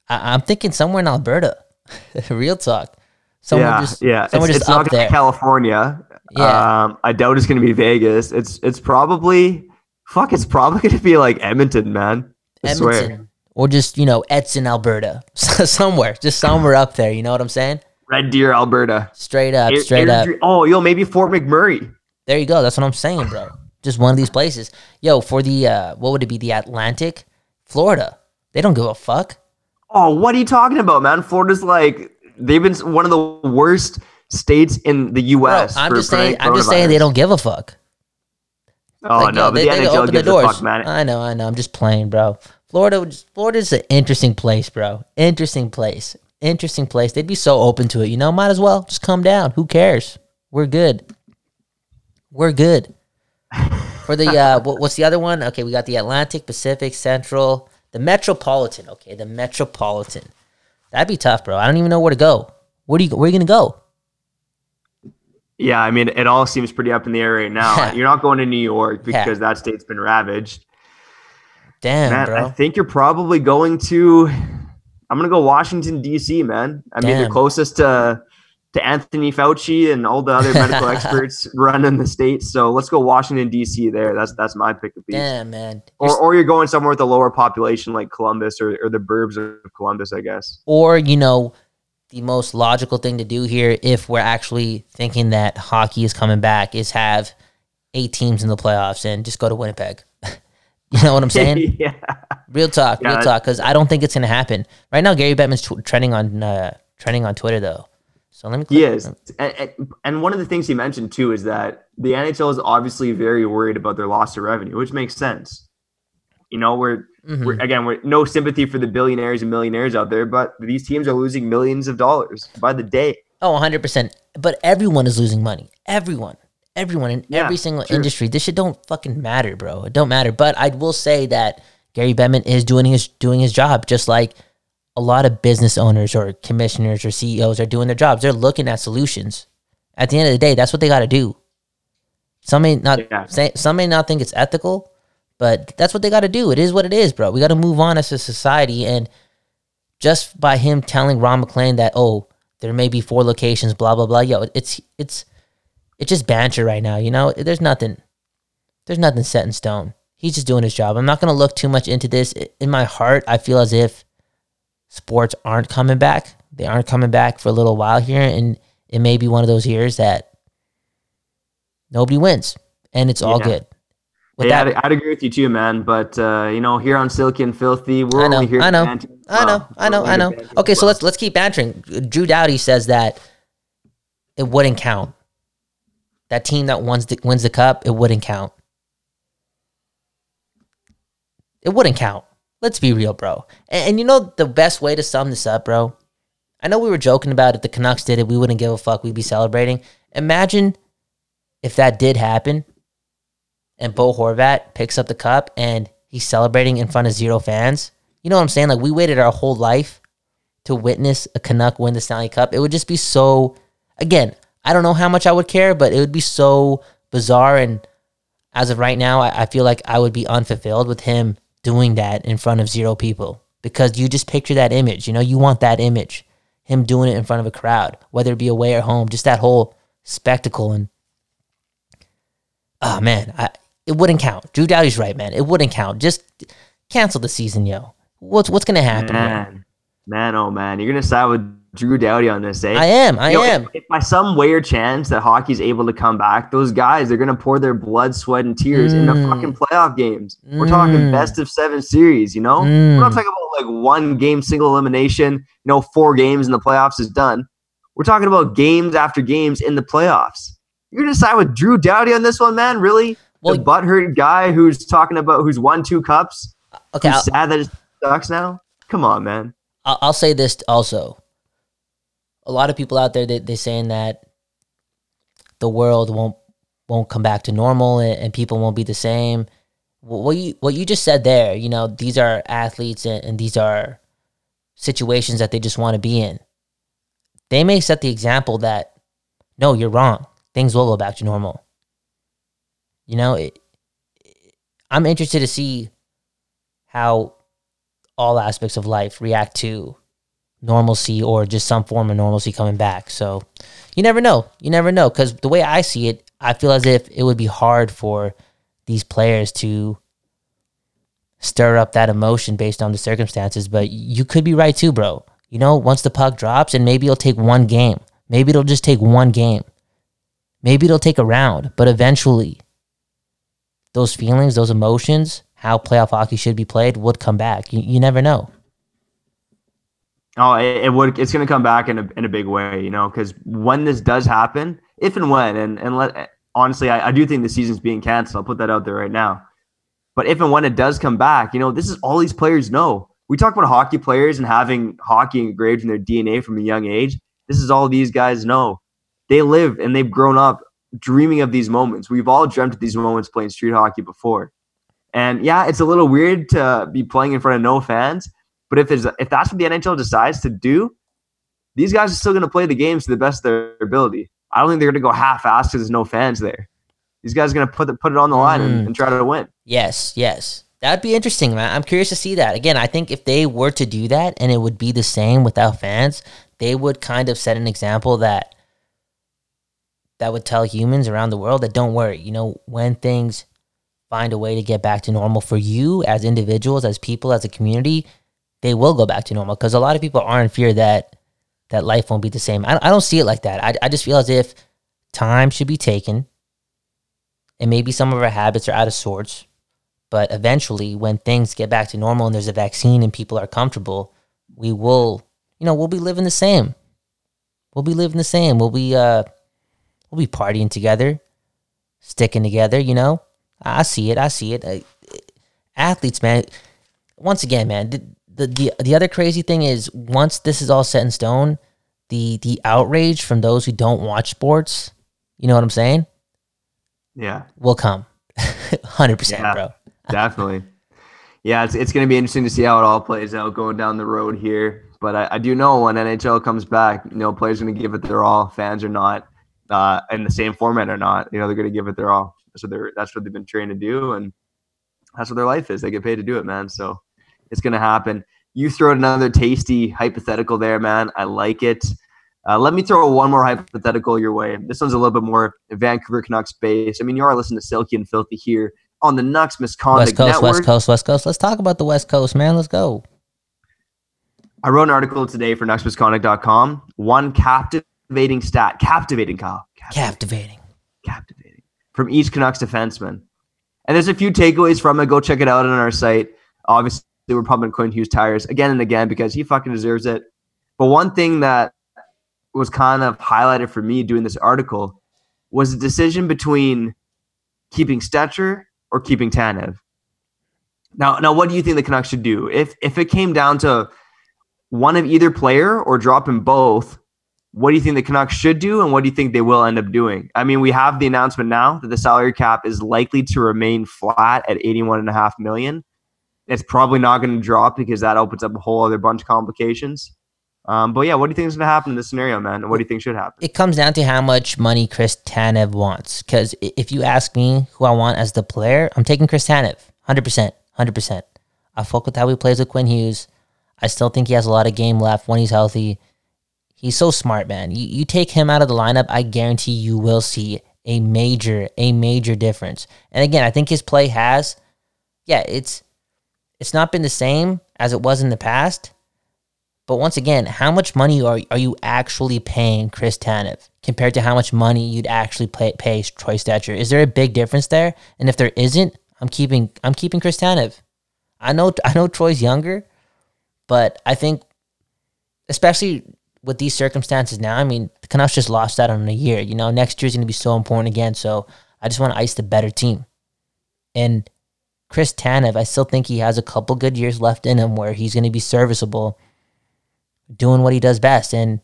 [SPEAKER 1] I'm thinking somewhere in Alberta. Real talk. Somewhere
[SPEAKER 2] yeah,
[SPEAKER 1] just
[SPEAKER 2] yeah.
[SPEAKER 1] somewhere
[SPEAKER 2] it's
[SPEAKER 1] just
[SPEAKER 2] it's not
[SPEAKER 1] up
[SPEAKER 2] gonna
[SPEAKER 1] there.
[SPEAKER 2] be California.
[SPEAKER 1] Yeah.
[SPEAKER 2] Um, I doubt it's going to be Vegas. It's it's probably fuck. It's probably going to be like Edmonton, man. I swear.
[SPEAKER 1] Edmonton, or just you know Edson, Alberta, somewhere, just somewhere up there. You know what I'm saying?
[SPEAKER 2] Red Deer, Alberta.
[SPEAKER 1] Straight up,
[SPEAKER 2] Air-
[SPEAKER 1] straight up.
[SPEAKER 2] Oh, yo, maybe Fort McMurray.
[SPEAKER 1] There you go. That's what I'm saying, bro. Just one of these places. Yo, for the uh, what would it be? The Atlantic, Florida. They don't give a fuck.
[SPEAKER 2] Oh, what are you talking about, man? Florida's like they've been one of the worst states in the
[SPEAKER 1] Bro,
[SPEAKER 2] U.S.
[SPEAKER 1] I'm
[SPEAKER 2] for
[SPEAKER 1] just saying. I'm just saying they don't give a fuck.
[SPEAKER 2] Oh
[SPEAKER 1] Like,
[SPEAKER 2] no,
[SPEAKER 1] yo,
[SPEAKER 2] but
[SPEAKER 1] they,
[SPEAKER 2] the
[SPEAKER 1] they
[SPEAKER 2] NHL
[SPEAKER 1] open the doors.
[SPEAKER 2] fuck, man.
[SPEAKER 1] I know, I know. I'm just playing, bro. Florida, Florida's an interesting place, bro. Interesting place. Interesting place. They'd be so open to it. You know, might as well just come down. Who cares? We're good. We're good. For the uh, what's the other one? Okay, we got the Atlantic, Pacific, Central, the Metropolitan. Okay, the Metropolitan. That'd be tough, bro. I don't even know where to go. Where do you? Where are you gonna go?
[SPEAKER 2] Yeah, I mean, it all seems pretty up in the air right now. You're not going to New York because that state's been ravaged.
[SPEAKER 1] Damn,
[SPEAKER 2] Man,
[SPEAKER 1] bro.
[SPEAKER 2] I think you're probably going to. I'm gonna go Washington D.C. Man. I mean,
[SPEAKER 1] Damn.
[SPEAKER 2] the closest to to Anthony Fauci and all the other medical experts running the state. So let's go Washington D.C. There. That's that's my pick of beast.
[SPEAKER 1] Yeah, man.
[SPEAKER 2] Or, or you're going somewhere with a lower population like Columbus or, or the burbs of Columbus, I guess.
[SPEAKER 1] or you know the most logical thing to do here if we're actually thinking that hockey is coming back is have eight teams in the playoffs and just go to winnipeg you know what i'm saying
[SPEAKER 2] yeah.
[SPEAKER 1] real talk real talk because i don't think it's going to happen right now gary bettman's tw- trending on uh, trending on twitter though so let me
[SPEAKER 2] is. And, and, one of the things he mentioned too is that the NHL is obviously very worried about their loss of revenue, which makes sense. You know, we're,
[SPEAKER 1] Mhm.
[SPEAKER 2] we're again, we're no sympathy for the billionaires and millionaires out there, but these teams are losing millions of dollars by the day.
[SPEAKER 1] Oh, 100%. But everyone is losing money. Everyone. Everyone in
[SPEAKER 2] Yeah,
[SPEAKER 1] every single
[SPEAKER 2] sure.
[SPEAKER 1] industry. This shit don't fucking matter, bro. It don't matter. But I will say that Gary Bettman is doing his doing his job just like a lot of business owners or commissioners or CEOs are doing their jobs. They're looking at solutions. At the end of the day, that's what they got to do. Some may not
[SPEAKER 2] Yeah.
[SPEAKER 1] say, some may not think it's ethical, but that's what they got to do. It is what it is, bro. We got to move on as a society and just by him telling Ron MacLean that, oh, there may be four locations, blah blah blah. Yo, it's it's it's just banter right now. You know, there's nothing, there's nothing set in stone. He's just doing his job. I'm not gonna look too much into this. In my heart, I feel as if sports aren't coming back they aren't coming back for a little while here, and it may be one of those years that nobody wins, and it's all
[SPEAKER 2] Yeah.
[SPEAKER 1] good. With
[SPEAKER 2] yeah,
[SPEAKER 1] that,
[SPEAKER 2] I'd, I'd agree with you too, man. But uh, you know, here on Silky and Filthy, we're
[SPEAKER 1] I know,
[SPEAKER 2] only here.
[SPEAKER 1] I know, I know,
[SPEAKER 2] well.
[SPEAKER 1] I know, I know.
[SPEAKER 2] only here to banter
[SPEAKER 1] Okay,
[SPEAKER 2] as
[SPEAKER 1] so let's let's keep bantering. Drew Doughty says that it wouldn't count. That team that wins the, wins the cup, it wouldn't count. It wouldn't count. Let's be real, bro. And, and you know the best way to sum this up, bro. I know we were joking about if the Canucks did it, we wouldn't give a fuck. We'd be celebrating. Imagine if that did happen, and Bo Horvat picks up the cup and he's celebrating in front of zero fans. You know what I'm saying? Like we waited our whole life to witness a Canuck win the Stanley Cup. It would just be so. Again, I don't know how much I would care, but it would be so bizarre. And as of right now, I, I feel like I would be unfulfilled with him doing that in front of zero people because you just picture that image. You know, you want that image, him doing it in front of a crowd, whether it be away or home, just that whole spectacle. And oh man, I, it wouldn't count. Drew Doughty's right, man. It wouldn't count. Just cancel the season, yo. What's what's gonna happen? yo?
[SPEAKER 2] man, man, oh man, you're gonna side with Drew Doughty on this, eh?
[SPEAKER 1] I am. I
[SPEAKER 2] You know,
[SPEAKER 1] am.
[SPEAKER 2] If, if by some weird chance that hockey's able to come back, those guys they're gonna pour their blood, sweat, and tears into
[SPEAKER 1] Mm.
[SPEAKER 2] fucking playoff games. We're talking
[SPEAKER 1] Mm.
[SPEAKER 2] best of seven series. You know,
[SPEAKER 1] Mm.
[SPEAKER 2] we're not talking about like one game, single elimination. You know, four games in the playoffs is done. We're talking about games after games in the playoffs. You're gonna side with Drew Doughty on this one, man? Really?
[SPEAKER 1] Well-
[SPEAKER 2] the butthurt guy who's talking about who's won two cups.
[SPEAKER 1] Okay,
[SPEAKER 2] Who's
[SPEAKER 1] I'll,
[SPEAKER 2] sad that it sucks now? Come on, man.
[SPEAKER 1] I'll, I'll say this also. A lot of people out there they they're saying that the world won't won't come back to normal and, and people won't be the same. What you what you just said there, you know, these are athletes and, and these are situations that they just want to be in. They may set the example that no, you're wrong. Things will go back to normal. You know, it, I'm interested to see how all aspects of life react to normalcy or just some form of normalcy coming back. So you never know. You never know. Because the way I see it, I feel as if it would be hard for these players to stir up that emotion based on the circumstances. But you could be right too, bro. You know, once the puck drops, and maybe it'll take one game. Maybe it'll just take one game. Maybe it'll take a round. But eventually, those feelings, those emotions, how playoff hockey should be played would come back. You, you never know.
[SPEAKER 2] Oh, it, it would. It's going to come back in a in a big way, you know, because when this does happen, if and when, and and let honestly, I, I do think the season's being canceled. I'll put that out there right now. But if and when it does come back, you know, this is all these players know. We talk about hockey players and having hockey engraved in their DNA from a young age. This is all these guys know. They live and they've grown up dreaming of these moments. We've all dreamt of these moments playing street hockey before. And yeah, it's a little weird to be playing in front of no fans. But if it's if that's what the NHL decides to do, these guys are still going to play the games to the best of their ability. I don't think they're going to go half-assed because there's no fans there. These guys are going to put the, put it on the line
[SPEAKER 1] Mm.
[SPEAKER 2] and, and try to win.
[SPEAKER 1] Yes, yes. That'd be interesting, man. I'm curious to see that. Again, I think if they were to do that and it would be the same without fans, they would kind of set an example that that would tell humans around the world that don't worry, you know, when things find a way to get back to normal for you as individuals, as people, as a community, they will go back to normal because a lot of people are in fear that that life won't be the same. I, I don't see it like that. I, I just feel as if time should be taken and maybe some of our habits are out of sorts but eventually when things get back to normal and there's a vaccine and people are comfortable we will you know we'll be living the same. We'll be living the same. We'll be uh we'll be partying together sticking together you know? I see it. I see it. Uh, athletes man once again man the, the the the other crazy thing is once this is all set in stone the the outrage from those who don't watch sports you know what i'm saying
[SPEAKER 2] Yeah,
[SPEAKER 1] will come 100% bro
[SPEAKER 2] definitely. yeah, it's it's going to be interesting to see how it all plays out going down the road here. But I, I do know when NHL comes back, you know, players are going to give it their all, fans are not, uh, in the same format or not. You know, they're going to give it their all. So they're that's what they've been trained to do, and that's what their life is. They get paid to do it, man. So it's going to happen. You throw another tasty hypothetical there, man. I like it. Uh, let me throw one more hypothetical your way. This one's a little bit more Vancouver Canucks based. I mean, you are listening to Silky and Filthy here on the Nucks Misconduct
[SPEAKER 1] West Coast,
[SPEAKER 2] Network.
[SPEAKER 1] West Coast, West Coast. Let's talk about the West Coast, man. Let's go.
[SPEAKER 2] I wrote an article today for nucksmisconduct.com. One captivating stat, captivating, Kyle.
[SPEAKER 1] Captivating.
[SPEAKER 2] Captivating. From each Canucks defenseman. And there's a few takeaways from it. Go check it out on our site. Obviously, we're pumping Quinn Hughes tires again and again because he fucking deserves it. But one thing that was kind of highlighted for me doing this article was the decision between keeping Stecher or keeping Tanev. Now, now, what do you think the Canucks should do if if it came down to one of either player or dropping both? What do you think the Canucks should do, and what do you think they will end up doing? I mean, we have the announcement now that the salary cap is likely to remain flat at eighty-one and a half million. It's probably not going to drop because that opens up a whole other bunch of complications. Um, but yeah, what do you think is going to happen in this scenario, man? What do you think should happen?
[SPEAKER 1] It comes down to how much money Chris Tanev wants. Because if you ask me who I want as the player, I'm taking Chris Tanev, hundred percent, hundred percent. I fuck with how he plays with Quinn Hughes. I still think he has a lot of game left when he's healthy. He's so smart, man. You, you take him out of the lineup, I guarantee you will see a major, a major difference. And again, I think his play has, yeah, it's it's not been the same as it was in the past. But once again, how much money are, are you actually paying Chris Tanev compared to how much money you'd actually pay, pay Troy Stecher? Is there a big difference there? And if there isn't, I'm keeping I'm keeping Chris Tanev. I know I know Troy's younger, but I think especially with these circumstances now, I mean, the Canucks just lost out on a year. You know, next year's going to be so important again. So I just want to ice the better team. And Chris Tanev, I still think he has a couple good years left in him where he's going to be serviceable, doing what he does best. And,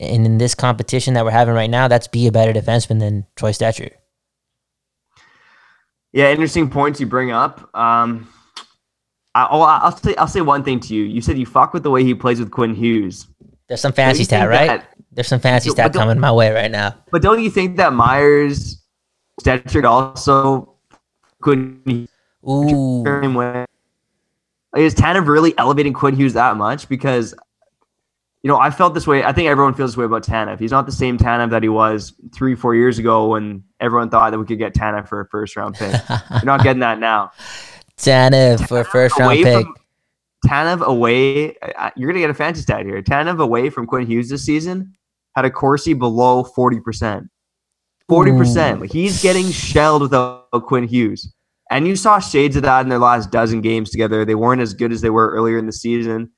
[SPEAKER 1] and in this competition that we're having right now, that's be a better defenseman than Troy Stecher.
[SPEAKER 2] Yeah, interesting points you bring up. Um, I, will I'll say I'll say one thing to you. You said you fuck with the way he plays with Quinn Hughes.
[SPEAKER 1] There's some fancy stat, right? That, There's some fancy stat coming my way right now.
[SPEAKER 2] But don't you think that Myers, Stecher also couldn't?
[SPEAKER 1] Ooh.
[SPEAKER 2] Is Tanev really elevating Quinn Hughes that much? Because you know, I felt this way. I think everyone feels this way about Tanev. He's not the same Tanev that he was three, four years ago when everyone thought that we could get Tanev for a first round pick. You're not getting that now.
[SPEAKER 1] Tanev for a first round pick. From,
[SPEAKER 2] Tanev away, you're gonna get a fantasy stat here. Tanev away from Quinn Hughes this season had a Corsi below forty percent. Forty percent. He's getting shelled without Quinn Hughes, and you saw shades of that in their last dozen games together. They weren't as good as they were earlier in the season,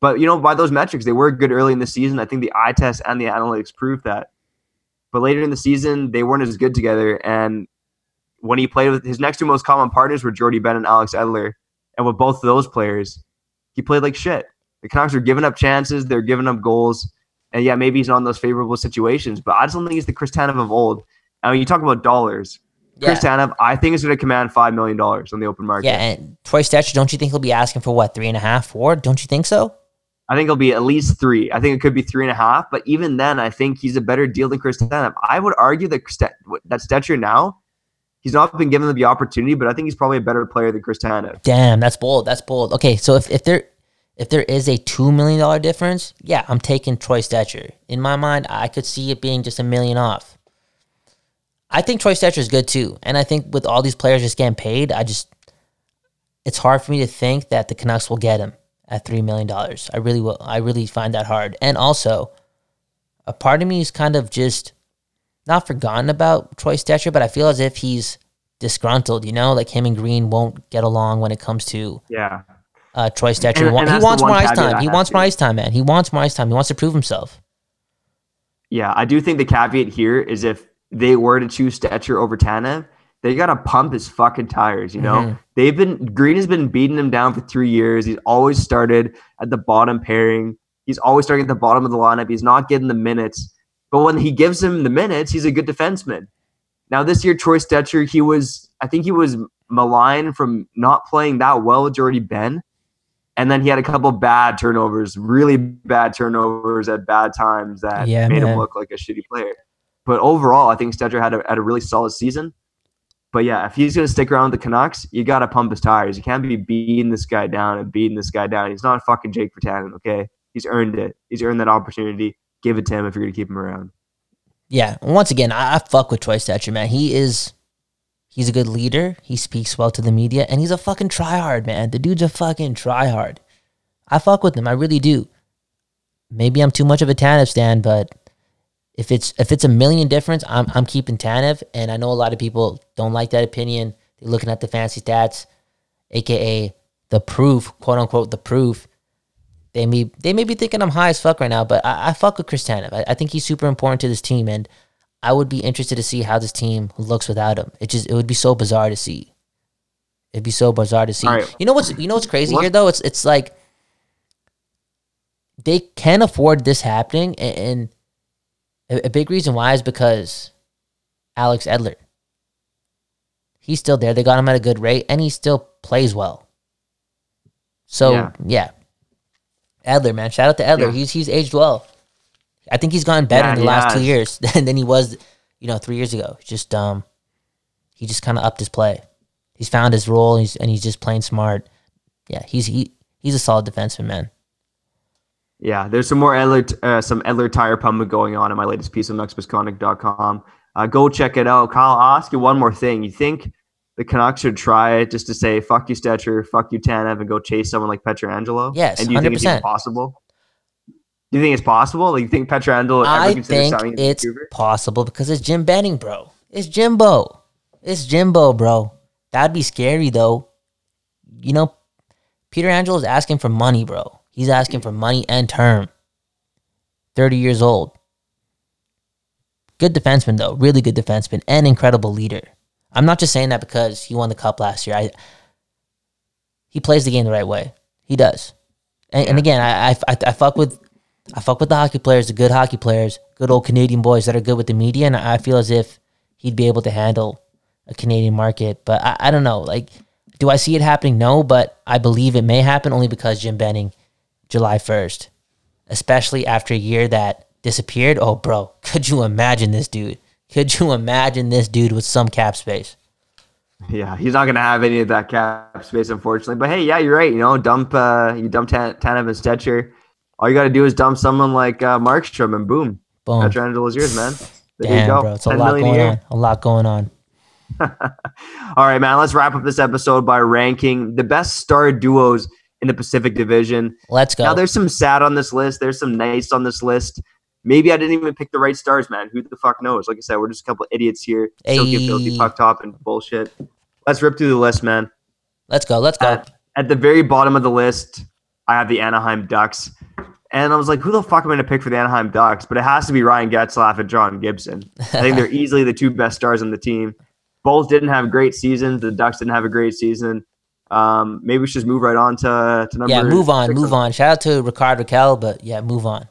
[SPEAKER 2] but you know by those metrics, they were good early in the season. I think the eye test and the analytics proved that. But later in the season, they weren't as good together, and when he played with his next two most common partners were Jordie Benn and Alex Edler and with both of those players, he played like shit. The Canucks are giving up chances, they're giving up goals. And yeah, maybe he's not in those favorable situations, but I just don't think he's the Chris Tanev of old. I mean, you talk about dollars. Yeah. Chris Tanev, I think is going to command five million dollars on the open market.
[SPEAKER 1] Yeah, and Troy Stecher, don't you think he'll be asking for what three and a half, four? Don't you think so?
[SPEAKER 2] I think it'll be at least three. I think it could be three and a half, but even then, I think he's a better deal than Chris Tanev. I would argue that that Stecher now He's not been given the opportunity, but I think he's probably a better player than Chris Tanev.
[SPEAKER 1] Damn, that's bold. That's bold. Okay, so if, if there if there is a two million dollar difference, yeah, I'm taking Troy Stecher. In my mind, I could see it being just a million off. I think Troy Stecher is good too, and I think with all these players just getting paid, I just it's hard for me to think that the Canucks will get him at three million dollars. I really will. I really find that hard, and also a part of me is kind of just not forgotten about Troy Stecher, but I feel as if he's disgruntled. You know, like him and Green won't get along when it comes to
[SPEAKER 2] yeah.
[SPEAKER 1] Uh, Troy Stecher, and, and he wants more ice time. He wants more ice time, man. He wants more ice time. He wants to prove himself.
[SPEAKER 2] Yeah, I do think the caveat here is if they were to choose Stecher over Tanev, they gotta pump his fucking tires. You know, mm-hmm. they've been Green has been beating him down for three years. He's always started at the bottom pairing. He's always starting at the bottom of the lineup. He's not getting the minutes. But when he gives him the minutes, he's a good defenseman. Now this year, Troy Stecher, he was I think he was maligned from not playing that well with Jordie Benn. And then he had a couple bad turnovers, really bad turnovers at bad times that yeah, made man. him look like a shitty player. But overall, I think Stecher had a, had a really solid season. But yeah, if he's going to stick around the Canucks, you got to pump his tires. You can't be beating this guy down and beating this guy down. He's not fucking Jake Virtanen, okay? He's earned it. He's earned that opportunity give it to him if you're going to keep him around.
[SPEAKER 1] Yeah. Once again, I, I fuck with Troy Stecher, man. He is he's a good leader. He speaks well to the media, and he's a fucking tryhard, man. The dude's a fucking tryhard. I fuck with him. I really do. Maybe I'm too much of a Tanev stan, but if it's if it's a million difference, I'm I'm keeping Tanev, and I know a lot of people don't like that opinion. They're looking at the fancy stats, aka the proof, quote unquote, the proof. They may they may be thinking I'm high as fuck right now, but I, I fuck with Chris Tanev. I, I think he's super important to this team, and I would be interested to see how this team looks without him. It just it would be so bizarre to see. It'd be so bizarre to see.
[SPEAKER 2] Right.
[SPEAKER 1] You know what's you know what's crazy
[SPEAKER 2] What-
[SPEAKER 1] here though? It's it's like they can afford this happening, and, and a, a big reason why is because Alex Edler. He's still there. They got him at a good rate, and he still plays well. So
[SPEAKER 2] Yeah.
[SPEAKER 1] yeah, Edler, man, shout out to Edler.
[SPEAKER 2] Yeah.
[SPEAKER 1] He's he's aged well. I think he's gotten better
[SPEAKER 2] Yeah,
[SPEAKER 1] in the
[SPEAKER 2] he
[SPEAKER 1] last two
[SPEAKER 2] has.
[SPEAKER 1] years than he was, you know, three years ago. Just um, he just kind of upped his play. He's found his role, and he's, and he's just playing smart. Yeah, he's he he's a solid defenseman, man.
[SPEAKER 2] Yeah, there's some more Edler, uh, some Edler tire pumping going on in my latest piece on nucksmisconduct.com. Uh, go check it out. Kyle, I'll ask you one more thing. You think the Canucks should try it just to say "fuck you, Stecher," "fuck you, Tanev," and go chase someone like Pietrangelo?
[SPEAKER 1] Yes,
[SPEAKER 2] and do you think it's
[SPEAKER 1] 100%.
[SPEAKER 2] possible? Do you think it's possible? Like, you think Pietrangelo ever
[SPEAKER 1] I think it's possible because it's Jim Benning, bro. It's Jimbo. It's Jimbo, bro. That'd be scary though. You know, Pietrangelo is asking for money, bro. He's asking for money and term. 30 years old. Good defenseman though, really good defenseman and incredible leader. I'm not just saying that because he won the cup last year. I he plays the game the right way. He does. And, and again, I, I I I fuck with I fuck with the hockey players, the good hockey players, good old Canadian boys that are good with the media, and I feel as if he'd be able to handle a Canadian market. But I, I don't know. Like, do I see it happening? No, but I believe it may happen only because Jim Benning, July first, especially after a year that disappeared. Oh, bro, could you imagine this dude? Could you imagine this dude with some cap space?
[SPEAKER 2] Yeah, he's not going to have any of that cap space, unfortunately. But hey, yeah, you're right. You know, dump uh, you dump Tan- Tanev and Stecher. All you got to do is dump someone like uh, Markstrom, and boom,
[SPEAKER 1] Boom.
[SPEAKER 2] Pietrangelo's yours, man. There you
[SPEAKER 1] Damn,
[SPEAKER 2] go.
[SPEAKER 1] bro, it's a lot going on. A lot going on.
[SPEAKER 2] All right, man. Let's wrap up this episode by ranking the best star duos in the Pacific Division.
[SPEAKER 1] Let's go.
[SPEAKER 2] Now, there's some sad on this list. There's some nice on this list. Maybe I didn't even pick the right stars, man. Who the fuck knows? Like I said, we're just a couple idiots here.
[SPEAKER 1] Ayy.
[SPEAKER 2] filthy puck top and bullshit. Let's rip through the list, man.
[SPEAKER 1] Let's go. Let's go.
[SPEAKER 2] At, at the very bottom of the list, I have the Anaheim Ducks. And I was like, who the fuck am I going to pick for the Anaheim Ducks? But it has to be Ryan Getzlaf and John Gibson. I think they're easily the two best stars on the team. Both didn't have great seasons. The Ducks didn't have a great season. Um, maybe we should just move right on to, to number
[SPEAKER 1] yeah, move on, move on. Shout out to Rickard Rakell, but yeah, move on.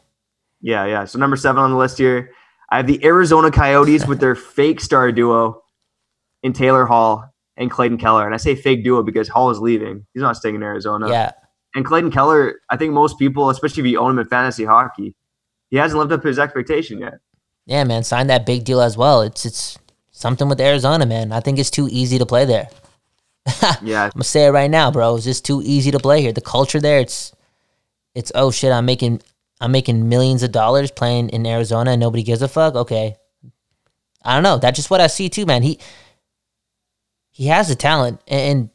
[SPEAKER 2] Yeah, yeah. So number seven on the list here, I have the Arizona Coyotes with their fake star duo in Taylor Hall and Clayton Keller. And I say fake duo because Hall is leaving. He's not staying in Arizona.
[SPEAKER 1] Yeah,
[SPEAKER 2] And Clayton Keller, I think most people, especially if you own him in fantasy hockey, he hasn't lived up to his expectation yet.
[SPEAKER 1] yeah, man. Sign that big deal as well. It's it's something with Arizona, man. I think it's too easy to play there.
[SPEAKER 2] Yeah,
[SPEAKER 1] I'm gonna say it right now, bro. It's just too easy to play here. The culture there, it's it's oh shit. I'm making I'm making millions of dollars playing in Arizona and nobody gives a fuck. Okay, I don't know. That's just what I see too, man. He he has the talent, and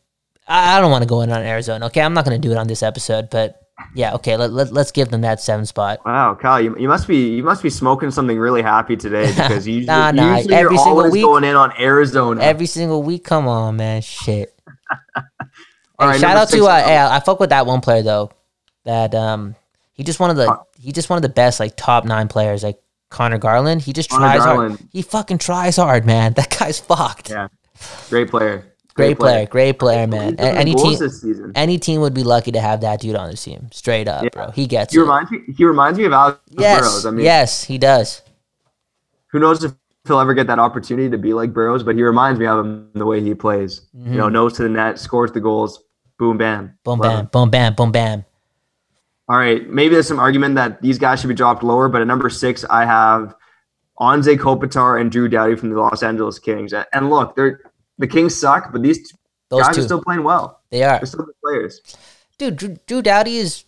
[SPEAKER 1] I I don't want to go in on Arizona. Okay, I'm not gonna do it on this episode, but yeah, okay. Let, let let's give them that seven spot.
[SPEAKER 2] Wow, Kyle, you, you must be you must be smoking something really happy today because you usually,
[SPEAKER 1] Nah, nah,
[SPEAKER 2] usually
[SPEAKER 1] every
[SPEAKER 2] you're
[SPEAKER 1] single
[SPEAKER 2] always
[SPEAKER 1] week-
[SPEAKER 2] going in on Arizona.
[SPEAKER 1] Every single week, come on, man. Shit.
[SPEAKER 2] All right,
[SPEAKER 1] shout out
[SPEAKER 2] six
[SPEAKER 1] to uh, I fuck with that one player though. That um, he just one of the he just one of the best like top nine players like Connor Garland. He just
[SPEAKER 2] Connor
[SPEAKER 1] tries
[SPEAKER 2] Garland.
[SPEAKER 1] hard. He fucking tries hard, man. That guy's fucked.
[SPEAKER 2] Yeah, great player.
[SPEAKER 1] great player, great player, man. Any team,
[SPEAKER 2] this season.
[SPEAKER 1] any team would be lucky to have that dude on the team. Straight up,
[SPEAKER 2] Yeah.
[SPEAKER 1] bro. He gets
[SPEAKER 2] He
[SPEAKER 1] it.
[SPEAKER 2] reminds me. He reminds me of Alex
[SPEAKER 1] yes,
[SPEAKER 2] Burrows. I mean,
[SPEAKER 1] yes, he does.
[SPEAKER 2] who knows if he'll ever get that opportunity to be like Burrows, but he reminds me of him the way he plays. You know, nose to the net, scores the goals, boom, bam,
[SPEAKER 1] Mm-hmm. Boom,
[SPEAKER 2] Love
[SPEAKER 1] bam, boom, bam, boom, bam.
[SPEAKER 2] All right, maybe there's some argument that these guys should be dropped lower, but at number six, I have Anze Kopitar and Drew Doughty from the Los Angeles Kings. And- look, they're the Kings suck, but these
[SPEAKER 1] Those
[SPEAKER 2] guys
[SPEAKER 1] two,
[SPEAKER 2] are still playing well.
[SPEAKER 1] they are.
[SPEAKER 2] They're still good players.
[SPEAKER 1] dude, Drew, Drew Doughty is.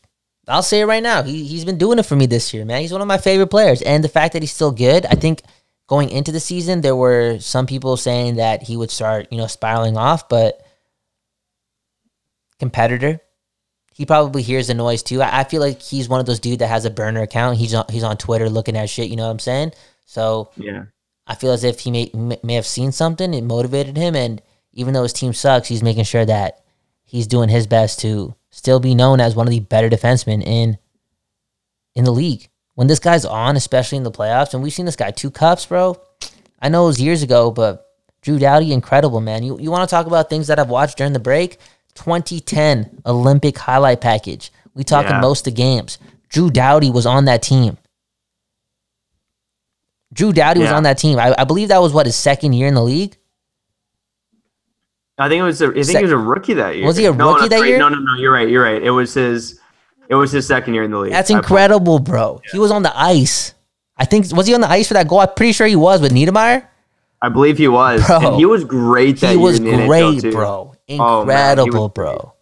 [SPEAKER 1] I'll say it right now. He he's been doing it for me this year, man. He's one of my favorite players, and the fact that he's still good, I think. Going into the season, there were some people saying that he would start, you know, spiraling off, but competitor, he probably hears the noise too. I, I feel like he's one of those dudes that has a burner account. He's on he's on Twitter looking at shit. You know what I'm saying? So
[SPEAKER 2] Yeah.
[SPEAKER 1] I feel as if he may may may have seen something. It motivated him, and even though his team sucks, he's making sure that he's doing his best to still be known as one of the better defensemen in in the league. When this guy's on, especially in the playoffs, and we've seen this guy two cups, bro. I know it was years ago, but Drew Doughty, incredible man. You you want to talk about things that I've watched during the break? 2010 Olympic highlight package. We talking
[SPEAKER 2] Yeah.
[SPEAKER 1] most of games. Drew Doughty was on that team. Drew Doughty was on that team. I, I believe that was what his second year in the league.
[SPEAKER 2] I think it was. A, I think
[SPEAKER 1] Sec-
[SPEAKER 2] he was a rookie that year.
[SPEAKER 1] Was he a
[SPEAKER 2] No,
[SPEAKER 1] rookie
[SPEAKER 2] that's
[SPEAKER 1] that
[SPEAKER 2] right.
[SPEAKER 1] year?
[SPEAKER 2] No, no, no. You're right. You're right. It was his. It was his second year in the league.
[SPEAKER 1] That's incredible, bro. He was on the ice. I think was he on the ice for that goal? I'm pretty sure he was with Niedermayer.
[SPEAKER 2] I believe he was.
[SPEAKER 1] Bro.
[SPEAKER 2] and he was great that
[SPEAKER 1] He
[SPEAKER 2] year
[SPEAKER 1] was
[SPEAKER 2] NHL
[SPEAKER 1] great, bro.
[SPEAKER 2] Oh,
[SPEAKER 1] Incredible,
[SPEAKER 2] great.
[SPEAKER 1] bro.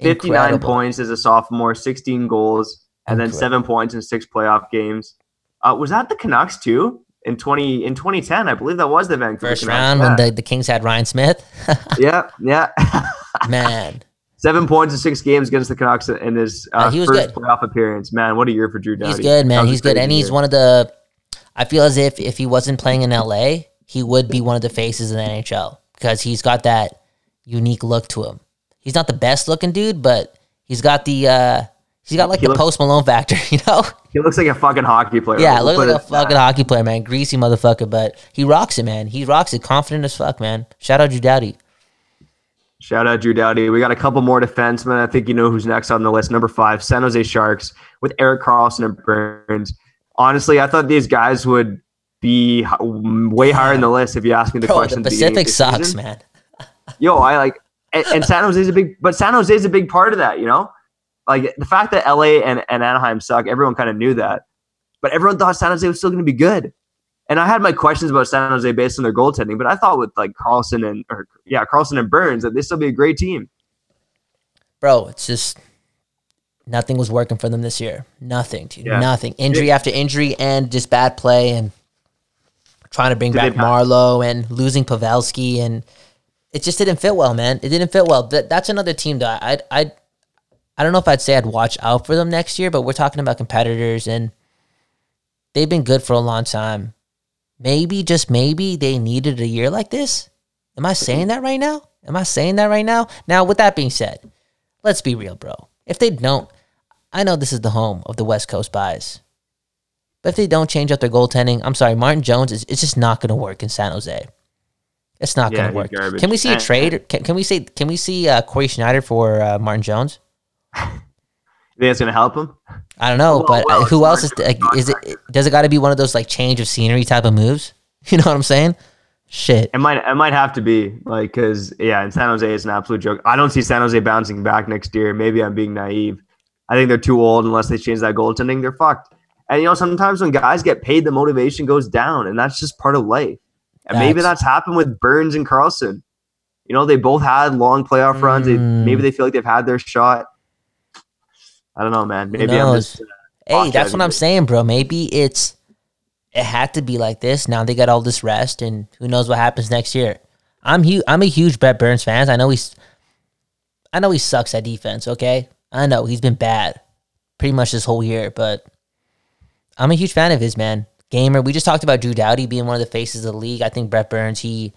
[SPEAKER 2] 59
[SPEAKER 1] Incredible.
[SPEAKER 2] points as a sophomore, 16 goals, and then seven points in six playoff games. Uh, was that the Canucks too? In 20 in 2010, I believe that was the Vancouver
[SPEAKER 1] First
[SPEAKER 2] Canucks.
[SPEAKER 1] round
[SPEAKER 2] yeah.
[SPEAKER 1] when the, the Kings had Ryan Smyth.
[SPEAKER 2] yeah, yeah.
[SPEAKER 1] Man,
[SPEAKER 2] Seven points in six games against the Canucks in his uh,
[SPEAKER 1] Uh,
[SPEAKER 2] first
[SPEAKER 1] good.
[SPEAKER 2] playoff appearance. Man, what a year for Drew Doughty.
[SPEAKER 1] he's good, man. He's good, and he's
[SPEAKER 2] year.
[SPEAKER 1] one of the. I feel as if if he wasn't playing in LA, he would be one of the faces in the NHL because he's got that unique look to him. He's not the best looking dude, but he's got the. uh He's got like
[SPEAKER 2] He
[SPEAKER 1] the
[SPEAKER 2] looks-
[SPEAKER 1] Post Malone factor, you know.
[SPEAKER 2] He looks like a fucking hockey player.
[SPEAKER 1] Yeah,
[SPEAKER 2] We'll
[SPEAKER 1] look like a fucking
[SPEAKER 2] that.
[SPEAKER 1] hockey player, man. Greasy motherfucker, but he rocks it, man. He rocks it, confident as fuck, man. Shout out Drew Doughty.
[SPEAKER 2] Shout out Drew Doughty. We got a couple more defensemen. I think you know who's next on the list. Number five, San Jose Sharks with Erik Karlsson and Burns. Honestly, I thought these guys would be way higher in the list if you ask me the
[SPEAKER 1] Bro,
[SPEAKER 2] question.
[SPEAKER 1] the
[SPEAKER 2] at beginning of
[SPEAKER 1] Pacific
[SPEAKER 2] the
[SPEAKER 1] sucks, man.
[SPEAKER 2] Yo, I like, and, and San Jose's a big, but San Jose's a big part of that. You know, like the fact that LA and, and Anaheim suck. Everyone kind of knew that, but everyone thought San Jose was still going to be good. And I had my questions about San Jose based on their goaltending, but I thought with like Karlsson and or yeah, Karlsson and Burns that they still be a great team.
[SPEAKER 1] Bro, it's just nothing was working for them this year. Nothing, dude.
[SPEAKER 2] Yeah.
[SPEAKER 1] Nothing. Injury after injury and just bad play and trying to bring
[SPEAKER 2] Did
[SPEAKER 1] back Marleau and losing Pavelski and it just didn't fit well, man. It didn't fit well. That, that's another team that I I I don't know if I'd say I'd watch out for them next year, but we're talking about competitors and they've been good for a long time. Maybe just maybe they needed a year like this. Am I saying that right now? Am I saying that right now? Now, with that being said, let's be real, bro. If they don't, I know this is the home of the West Coast buys. But if they don't change up their goaltending, I'm sorry, Martin Jones is it's just not going to work in San Jose. It's not
[SPEAKER 2] Yeah,
[SPEAKER 1] going to work. Can we see a trade? Can, can we see? Can we see uh, Cory Schneider for uh, Martin Jones?
[SPEAKER 2] You think it's going to help him?
[SPEAKER 1] I don't know,
[SPEAKER 2] Well,
[SPEAKER 1] but
[SPEAKER 2] well,
[SPEAKER 1] uh, who else is like? Is it? Does it got to be one of those like change of scenery type of moves? You know what I'm saying? Shit.
[SPEAKER 2] It might it might have to be like because yeah, in San Jose it's an absolute joke. I don't see San Jose bouncing back next year. Maybe I'm being naive. I think they're too old unless they change that goaltending. They're fucked. And you know sometimes when guys get paid, the motivation goes down, and that's just part of life. And maybe that's happened with Burns and Karlsson. You know they both had long playoff runs. They,
[SPEAKER 1] Mm.
[SPEAKER 2] maybe they feel like they've had their shot. I don't know, man. Maybe I'm just
[SPEAKER 1] uh,
[SPEAKER 2] Hey,
[SPEAKER 1] that's what I'm saying, bro. Maybe it's it had to be like this. Now they got all this rest, and who knows what happens next year. I'm huge. I'm a huge Brent Burns fan. I know he's, I know he sucks at defense. Okay, I know he's been bad, pretty much this whole year. But I'm a huge fan of his man. Gamer. We just talked about Drew Doughty being one of the faces of the league. I think Brett Burns. He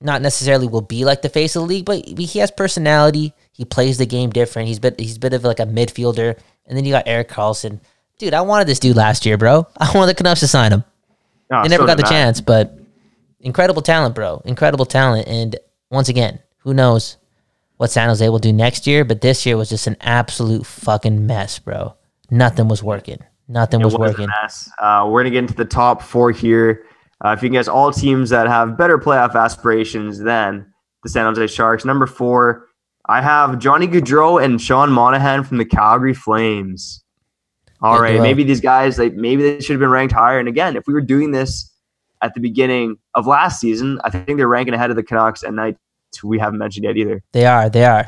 [SPEAKER 1] not necessarily will be like the face of the league, but he has personality. He plays the game different. He's bit he's a bit of like a midfielder. And then you got Erik Karlsson. Dude, I wanted this dude last year, bro. I wanted the Canucks to sign him. They never
[SPEAKER 2] so
[SPEAKER 1] got the
[SPEAKER 2] I.
[SPEAKER 1] chance, but incredible talent, bro. Incredible talent. And once again, who knows what San Jose will do next year? But this year was just an absolute fucking mess, bro. Nothing was working. Nothing was,
[SPEAKER 2] was
[SPEAKER 1] working.
[SPEAKER 2] Uh, we're gonna get into the top four here. Uh, if you can guess, all teams that have better playoff aspirations than the San Jose Sharks. Number four, I have Johnny Gaudreau and Sean Monahan from the Calgary Flames. All right, maybe these guys, like maybe they should have been ranked higher. And again, if we were doing this at the beginning of last season, I think they're ranking ahead of the Canucks and Knights. who We haven't mentioned yet either.
[SPEAKER 1] They are. They are.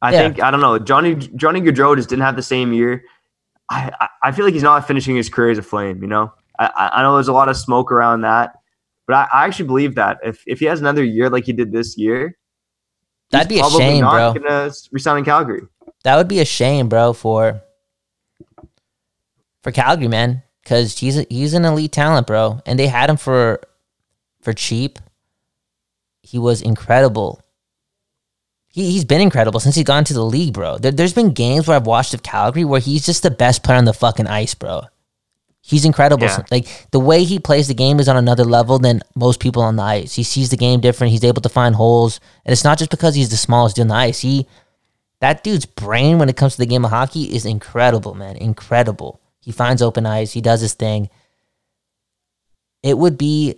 [SPEAKER 2] I
[SPEAKER 1] Yeah.
[SPEAKER 2] think I don't know. Johnny Johnny Gaudreau just didn't have the same year. I, I I feel like he's not finishing his career as a flame. You know, I I I know there's a lot of smoke around that, but I, I actually believe that if if he has another year like he did this year,
[SPEAKER 1] That'd be a
[SPEAKER 2] probably
[SPEAKER 1] shame,
[SPEAKER 2] not
[SPEAKER 1] bro.
[SPEAKER 2] Gonna resign in Calgary.
[SPEAKER 1] That would be a shame, bro, for for Calgary, man, because he's a, he's an elite talent, bro, and they had him for for cheap. He was incredible. He he's been incredible since he got into the league, bro. There, there's been games where I've watched of Calgary where he's just the best player on the fucking ice, bro. He's incredible.
[SPEAKER 2] Yeah.
[SPEAKER 1] Like the way he plays the game is on another level than most people on the ice. He sees the game different. He's able to find holes, and it's not just because he's the smallest dude on the ice. He that dude's brain when it comes to the game of hockey is incredible, man. Incredible. He finds open eyes. He does his thing. It would be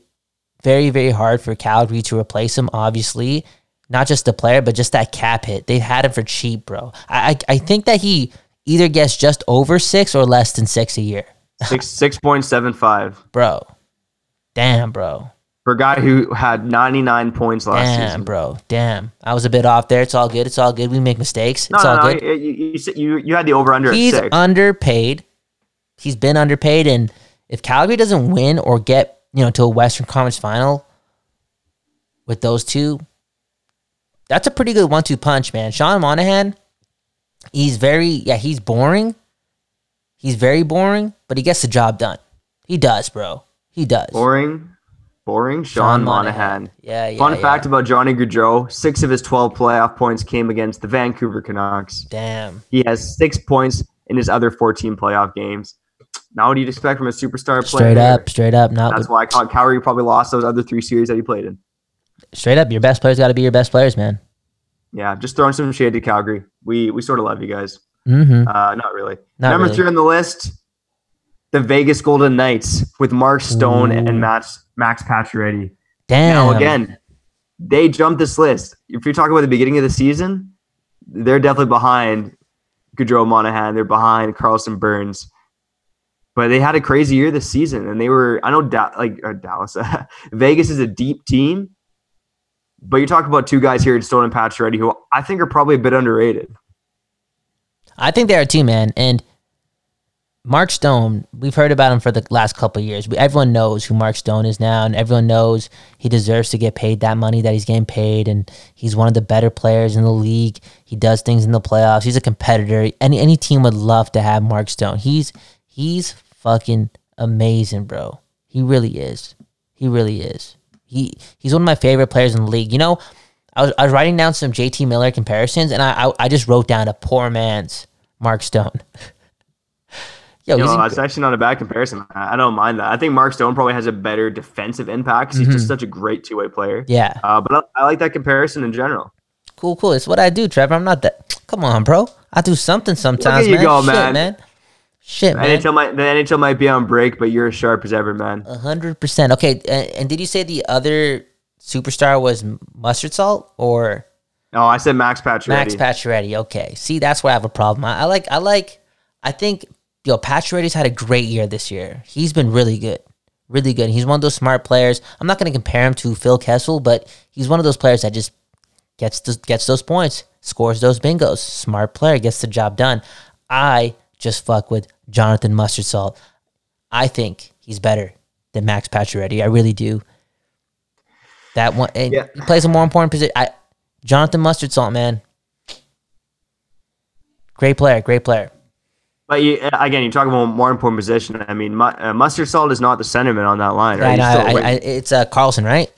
[SPEAKER 1] very, very hard for Calgary to replace him, obviously. Not just the player, but just that cap hit. They've had him for cheap, bro. I, I, I think that he either gets just over six or less than six a year.
[SPEAKER 2] Six six point seven five
[SPEAKER 1] Bro. Damn, bro.
[SPEAKER 2] for a guy who had ninety nine points last
[SPEAKER 1] Damn,
[SPEAKER 2] season.
[SPEAKER 1] bro. Damn. I was a bit off there. It's all good. It's all good. We make mistakes. It's
[SPEAKER 2] no,
[SPEAKER 1] all
[SPEAKER 2] no.
[SPEAKER 1] good.
[SPEAKER 2] You, you, you, you, you had the over under
[SPEAKER 1] he's underpaid. He's been underpaid, and if Calgary doesn't win or get you know to a Western Conference final with those two, that's a pretty good one-two punch, man. Sean Monahan, he's very yeah, he's boring. He's very boring, but he gets the job done. He does, bro. He does.
[SPEAKER 2] boring, boring. Sean, Monahan.
[SPEAKER 1] Yeah, yeah.
[SPEAKER 2] Fun
[SPEAKER 1] yeah.
[SPEAKER 2] fact about Johnny Gaudreau: six of his twelve playoff points came against the Vancouver Canucks.
[SPEAKER 1] Damn.
[SPEAKER 2] He has six points in his other fourteen playoff games. Now, what do you expect from a superstar player?
[SPEAKER 1] Straight up, straight up. Not
[SPEAKER 2] That's why I caught Calgary probably lost those other three series that he played in.
[SPEAKER 1] straight up. Your best players got to be your best players, man.
[SPEAKER 2] Yeah, just throwing some shade to Calgary. We we sort of love you guys.
[SPEAKER 1] Mm-hmm.
[SPEAKER 2] Uh, not really.
[SPEAKER 1] Not
[SPEAKER 2] Number
[SPEAKER 1] really.
[SPEAKER 2] three on the list, the Vegas Golden Knights with Mark Stone
[SPEAKER 1] Ooh.
[SPEAKER 2] and Max Max Pacioretty.
[SPEAKER 1] Damn.
[SPEAKER 2] Now again, they jumped this list. If you're talking about the beginning of the season, they're definitely behind Gaudreau Monahan. They're behind Karlsson Burns. But they had a crazy year this season, and they were. I know, da- like uh, Dallas, Vegas is a deep team, but you're talking about two guys here in Stone and Pacioretty, who I think are probably a bit underrated.
[SPEAKER 1] I think they are too, man. And Mark Stone, we've heard about him for the last couple years. We, everyone knows who Mark Stone is now, and everyone knows he deserves to get paid that money that he's getting paid. And he's one of the better players in the league. He does things in the playoffs. He's a competitor. Any any team would love to have Mark Stone. He's he's fucking amazing, bro. He really is. He really is. He he's one of my favorite players in the league. You know, I was I was writing down some JT Miller comparisons, and I I, I just wrote down a poor man's Mark Stone. Yo,
[SPEAKER 2] You know, that's actually not a bad comparison. I don't mind that. I think Mark Stone probably has a better defensive impact 'cause he's just such a great two way player.
[SPEAKER 1] Mm-hmm. yeah,
[SPEAKER 2] Uh, but I, I like that comparison in general.
[SPEAKER 1] cool, cool. It's what I do, Trevor. I'm not that. Come on, bro. I do something sometimes,
[SPEAKER 2] you
[SPEAKER 1] man.
[SPEAKER 2] go,
[SPEAKER 1] Shit,
[SPEAKER 2] man.
[SPEAKER 1] man. Shit, man.
[SPEAKER 2] NHL might the NHL might be on break, but you're as sharp as ever, man.
[SPEAKER 1] A hundred percent. Okay, and, and did you say the other superstar was Marchessault or
[SPEAKER 2] Oh, I said Max Pacioretty.
[SPEAKER 1] Max Pacioretty? Okay, see, that's where I have a problem. I, I like, I like, I think, yo, Pacioretty's had a great year this year. He's been really good, really good. He's one of those smart players. I'm not going to compare him to Phil Kessel, but he's one of those players that just gets th- gets those points, scores those bingos. Smart player gets the job done. I just fuck with Jonathan Marchessault. I think he's better than Max Pacioretty. I really do. That one,
[SPEAKER 2] Yeah.
[SPEAKER 1] he plays a more important position. I, Jonathan Marchessault, man, great player, great player.
[SPEAKER 2] But you, again, you talk about more important position. I mean, uh, Marchessault is not the centerman on that line, right? He's still
[SPEAKER 1] I, I, it's uh, Karlsson, right?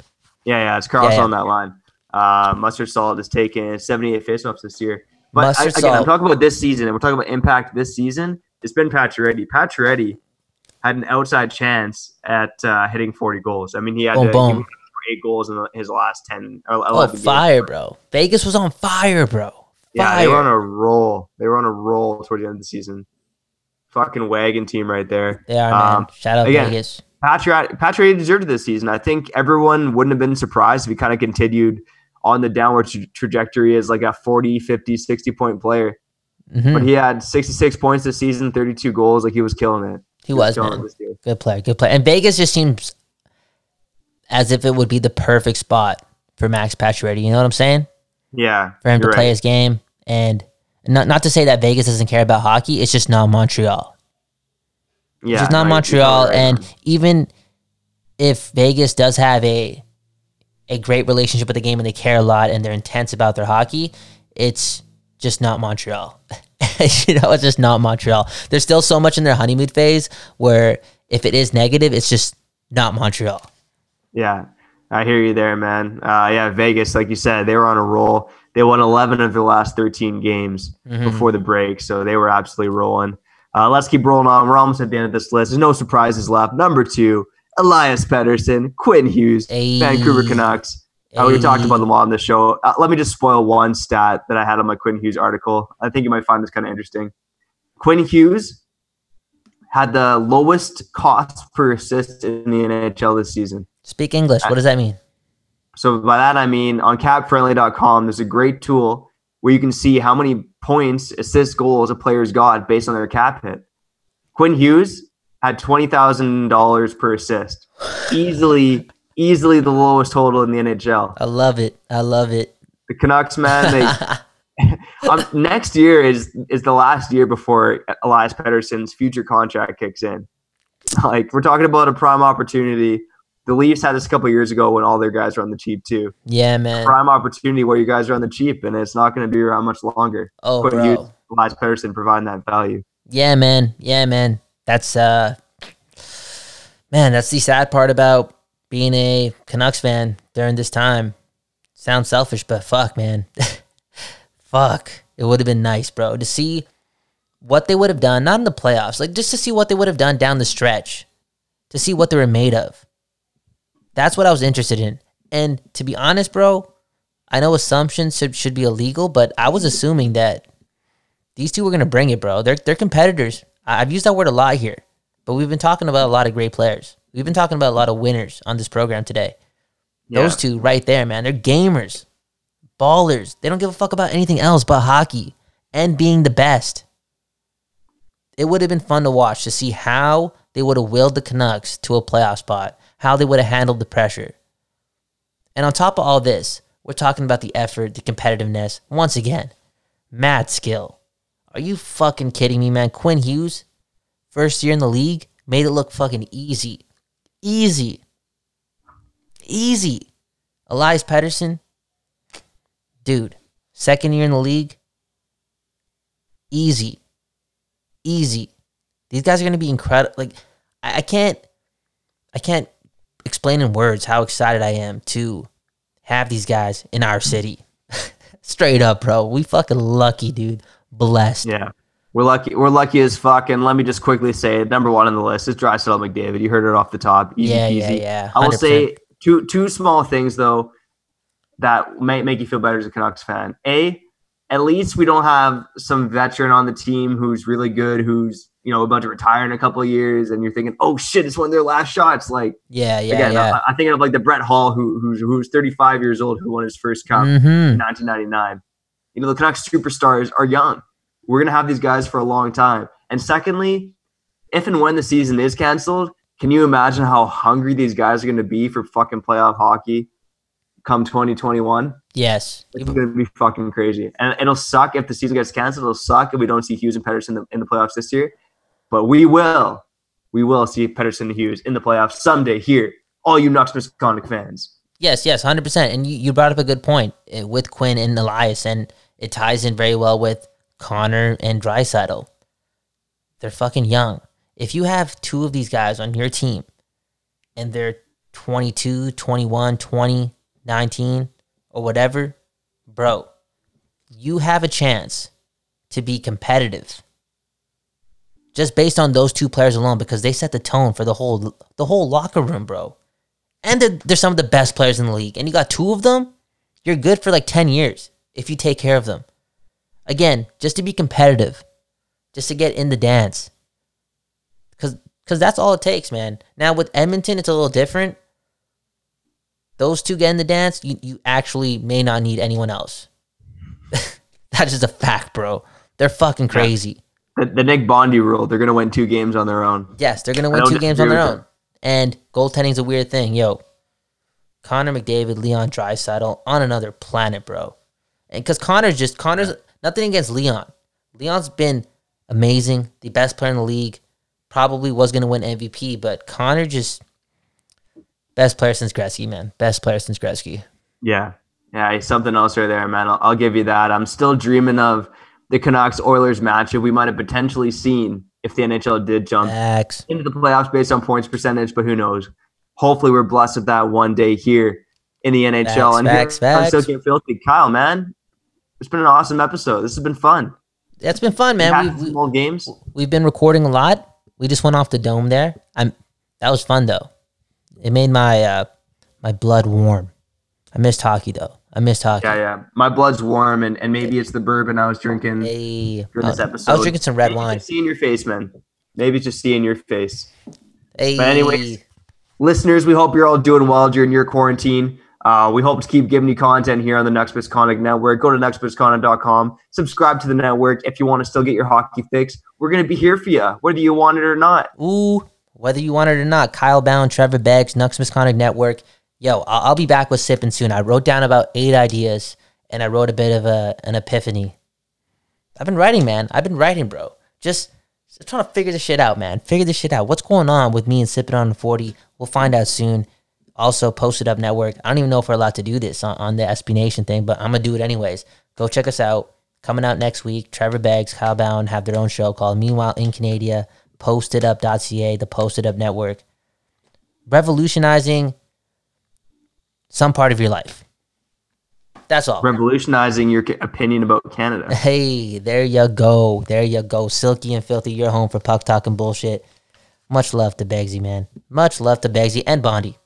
[SPEAKER 2] yeah, yeah, it's Karlsson
[SPEAKER 1] yeah.
[SPEAKER 2] on that line. Uh, Marchessault has taken 78 faceoffs this year. But I, again,
[SPEAKER 1] Salt.
[SPEAKER 2] I'm talking about this season, and we're talking about impact this season. It's been Pacioretty. Pacioretty had an outside chance at uh, hitting 40 goals. I mean, he had
[SPEAKER 1] Boom,
[SPEAKER 2] to,
[SPEAKER 1] boom.
[SPEAKER 2] he eight goals in his last 10 or 11
[SPEAKER 1] Oh,
[SPEAKER 2] games.
[SPEAKER 1] fire, bro! Vegas was on fire, bro.
[SPEAKER 2] Yeah, they were on a roll. They were on a roll towards the end of the season. Fucking wagon team right there.
[SPEAKER 1] They are, man.
[SPEAKER 2] Um,
[SPEAKER 1] Shout out
[SPEAKER 2] again,
[SPEAKER 1] Vegas.
[SPEAKER 2] Patriot Patriot deserved this season. I think everyone wouldn't have been surprised if he kind of continued on the downward tra- trajectory as like a 40, 50, 60 point player.
[SPEAKER 1] hmm
[SPEAKER 2] But he had 66 points this season, 32 goals. Like he was killing it.
[SPEAKER 1] He was,
[SPEAKER 2] killing
[SPEAKER 1] man.
[SPEAKER 2] it this year.
[SPEAKER 1] Good player, good player. And Vegas just seems as if it would be the perfect spot for Max Pacioretty. You know what I'm saying?
[SPEAKER 2] Yeah.
[SPEAKER 1] For him to play
[SPEAKER 2] right.
[SPEAKER 1] his game, and not not to say that Vegas doesn't care about hockey. It's just not Montreal.
[SPEAKER 2] Yeah.
[SPEAKER 1] It's just not
[SPEAKER 2] no, you're- you're
[SPEAKER 1] Montreal.
[SPEAKER 2] right,
[SPEAKER 1] and even if Vegas does have a a great relationship with the game and they care a lot and they're intense about their hockey, it's just not Montreal. you know, it's just not Montreal. There's still so much in their honeymoon phase where if it is negative, it's just not Montreal.
[SPEAKER 2] Yeah, I hear you there, man. Uh, yeah, Vegas, like you said, they were on a roll. They won 11 of the last 13 games
[SPEAKER 1] Mhm.
[SPEAKER 2] before the break, so they were absolutely rolling. Uh, let's keep rolling on. We're almost at the end of this list. There's no surprises left. Number two, Elias Pettersson, Quinn Hughes,
[SPEAKER 1] Ayy.
[SPEAKER 2] Vancouver Canucks. Uh, we talked about them all on the show. Uh, let me just spoil one stat that I had on my Quinn Hughes article. I think you might find this kind of interesting. Quinn Hughes had the lowest cost per assist in the NHL this season.
[SPEAKER 1] Speak English. What does that mean?
[SPEAKER 2] So by that I mean on capfriendly.com, there's a great tool where you can see how many points, assists, goals a player's got based on their cap hit. Quinn Hughes had twenty thousand dollars per assist, easily, easily the lowest total in the NHL.
[SPEAKER 1] I love it. I love it.
[SPEAKER 2] The Canucks, man, they um, next year is is the last year before Elias Pettersson's future contract kicks in. Like we're talking about a prime opportunity. The Leafs had this a couple years ago when all their guys were on the cheap too.
[SPEAKER 1] yeah, man.
[SPEAKER 2] Prime opportunity where you guys are on the cheap, and it's not going to be around much longer.
[SPEAKER 1] Oh,
[SPEAKER 2] Quinn
[SPEAKER 1] bro.
[SPEAKER 2] Hughes, Elias Pettersson providing that value.
[SPEAKER 1] Yeah, man. Yeah, man. That's uh man, that's the sad part about being a Canucks fan during this time. Sounds selfish, but fuck, man. fuck. It would have been nice, bro, to see what they would have done, not in the playoffs, like just to see what they would have done down the stretch. To see what they were made of. That's what I was interested in. And to be honest, bro, I know assumptions should, should be illegal, but I was assuming that these two were gonna bring it, bro. They're they're competitors. I've used that word a lot here, but we've been talking about a lot of great players. We've been talking about a lot of winners on this program today. Those two right there, man, they're gamers, ballers. They don't give a fuck about anything else but hockey and being the best. It would have been fun to watch to see how they would have willed the Canucks to a playoff spot, how they would have handled the pressure. And on top of all this, we're talking about the effort, the competitiveness. Once again, mad skill. Are you fucking kidding me, man? Quinn Hughes, first year in the league, made it look fucking easy. Easy. Easy. Elias Pettersson, dude, second year in the league, easy. Easy. These guys are gonna be incredible. Like, I, I can't, I can't explain in words how excited I am to have these guys in our city. Straight up, bro. We fucking lucky, dude. Blessed.
[SPEAKER 2] Yeah, we're lucky. We're lucky as fuck. And let me just quickly say, number one on the list is Draisaitl McDavid. You heard it off the top. Easy
[SPEAKER 1] Yeah,
[SPEAKER 2] peasy.
[SPEAKER 1] yeah, yeah.
[SPEAKER 2] I will say two two small things though that might make you feel better as a Canucks fan. A, at least we don't have some veteran on the team who's really good, who's you know about to retire in a couple of years, and you're thinking, oh shit, it's one of their last shots. Like
[SPEAKER 1] Yeah, yeah,
[SPEAKER 2] again,
[SPEAKER 1] yeah.
[SPEAKER 2] I, I'm thinking of like the Brett Hull who who's who's 35 years old who won his first cup
[SPEAKER 1] mm-hmm.
[SPEAKER 2] in 1999. You know, the Canucks superstars are young. We're going to have these guys for a long time. And secondly, if and when the season is canceled, can you imagine how hungry these guys are going to be for fucking playoff hockey come 2021?
[SPEAKER 1] Yes.
[SPEAKER 2] It's going to be fucking crazy. And it'll suck if the season gets canceled. It'll suck if we don't see Hughes and Pettersson in the, in the playoffs this year. But we will. We will see Pettersson Hughes in the playoffs someday here. All you Nucks Misconduct fans.
[SPEAKER 1] Yes, yes, 100%. And you, you brought up a good point uh, with Quinn and Elias, and it ties in very well with Connor and Draisaitl. They're fucking young. If you have two of these guys on your team and they're 22, 21, 20, 19, or whatever, bro, you have a chance to be competitive just based on those two players alone because they set the tone for the whole the whole locker room, bro. And they're, they're some of the best players in the league. And you got two of them, you're good for like 10 years if you take care of them. Again, just to be competitive, just to get in the dance. Because cause that's all it takes, man. Now with Edmonton, it's a little different. Those two get in the dance, you, you actually may not need anyone else. that's just a fact, bro. They're fucking crazy.
[SPEAKER 2] The, the Nick Bondi rule, they're going to win two games on their own.
[SPEAKER 1] Yes, they're gonna win two games on their own. And goaltending's a weird thing, yo. Connor McDavid, Leon Draisaitl on another planet, bro. And because Connor's just Connor's nothing against Leon. Leon's been amazing, the best player in the league. Probably was gonna win MVP, but Connor just Best player since Gretzky, man. Best player since Gretzky.
[SPEAKER 2] Yeah. Yeah, something else right there, man. I'll, I'll give you that. I'm still dreaming of the Canucks Oilers matchup we might have potentially seen if the NHL did jump
[SPEAKER 1] Facts.
[SPEAKER 2] into the playoffs based on points percentage, but who knows? Hopefully, we're blessed with that one day here in the NHL.
[SPEAKER 1] Facts,
[SPEAKER 2] and
[SPEAKER 1] facts,
[SPEAKER 2] here, I'm
[SPEAKER 1] facts.
[SPEAKER 2] still getting filthy. Kyle, man, it's been an awesome episode. This has been fun.
[SPEAKER 1] That's been fun,
[SPEAKER 2] We've
[SPEAKER 1] man.
[SPEAKER 2] had
[SPEAKER 1] We,
[SPEAKER 2] some
[SPEAKER 1] we,
[SPEAKER 2] old games.
[SPEAKER 1] we've been recording a lot. We just went off the dome there. I'm that was fun though. It made my uh my blood warm. I missed hockey though. I missed hockey.
[SPEAKER 2] Yeah, yeah. My blood's warm, and, and maybe it's the bourbon I was drinking
[SPEAKER 1] Hey,
[SPEAKER 2] for this episode.
[SPEAKER 1] I was drinking some red
[SPEAKER 2] Maybe
[SPEAKER 1] wine.
[SPEAKER 2] Seeing your face, man. Maybe just seeing your face.
[SPEAKER 1] Hey,
[SPEAKER 2] But anyways, listeners, we hope you're all doing well during your quarantine. Uh, we hope to keep giving you content here on the Nucks Misconduct Network. Go to nucksmisconduct.com. Subscribe to the network if you want to still get your hockey fix. We're going to be here for you, whether you want it or not.
[SPEAKER 1] Ooh, whether you want it or not, Kyle Bound, Trevor Beggs, Nux Misconduct Network. Yo, I'll, be back with sipping soon. I wrote down about eight ideas, and I wrote a bit of a, an epiphany. I've been writing, man. I've been writing, bro. Just, just trying to figure this shit out, man. Figure this shit out. What's going on with me and sipping on the forty? We'll find out soon. Also, posted up network. I don't even know if we're allowed to do this on, on the SB Nation thing, but I'm gonna do it anyways. Go check us out. Coming out next week. Trevor Beggs, Kyle Bound have their own show called Meanwhile in Canada. Postedup.ca, the Posted Up Network. Revolutionizing some part of your life. That's all.
[SPEAKER 2] Revolutionizing your opinion about Canada.
[SPEAKER 1] Hey, there you go. There you go. Silky and filthy, you're home for puck talking bullshit. Much love to Begsy, man. Much love to Begsy and Bondi.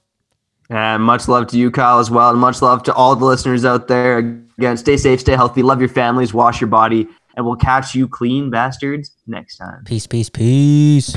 [SPEAKER 2] And much love to you, Kyle, as well. And much love to all the listeners out there. Again, stay safe, stay healthy, love your families, wash your body, and we'll catch you clean bastards next time.
[SPEAKER 1] Peace, peace, peace.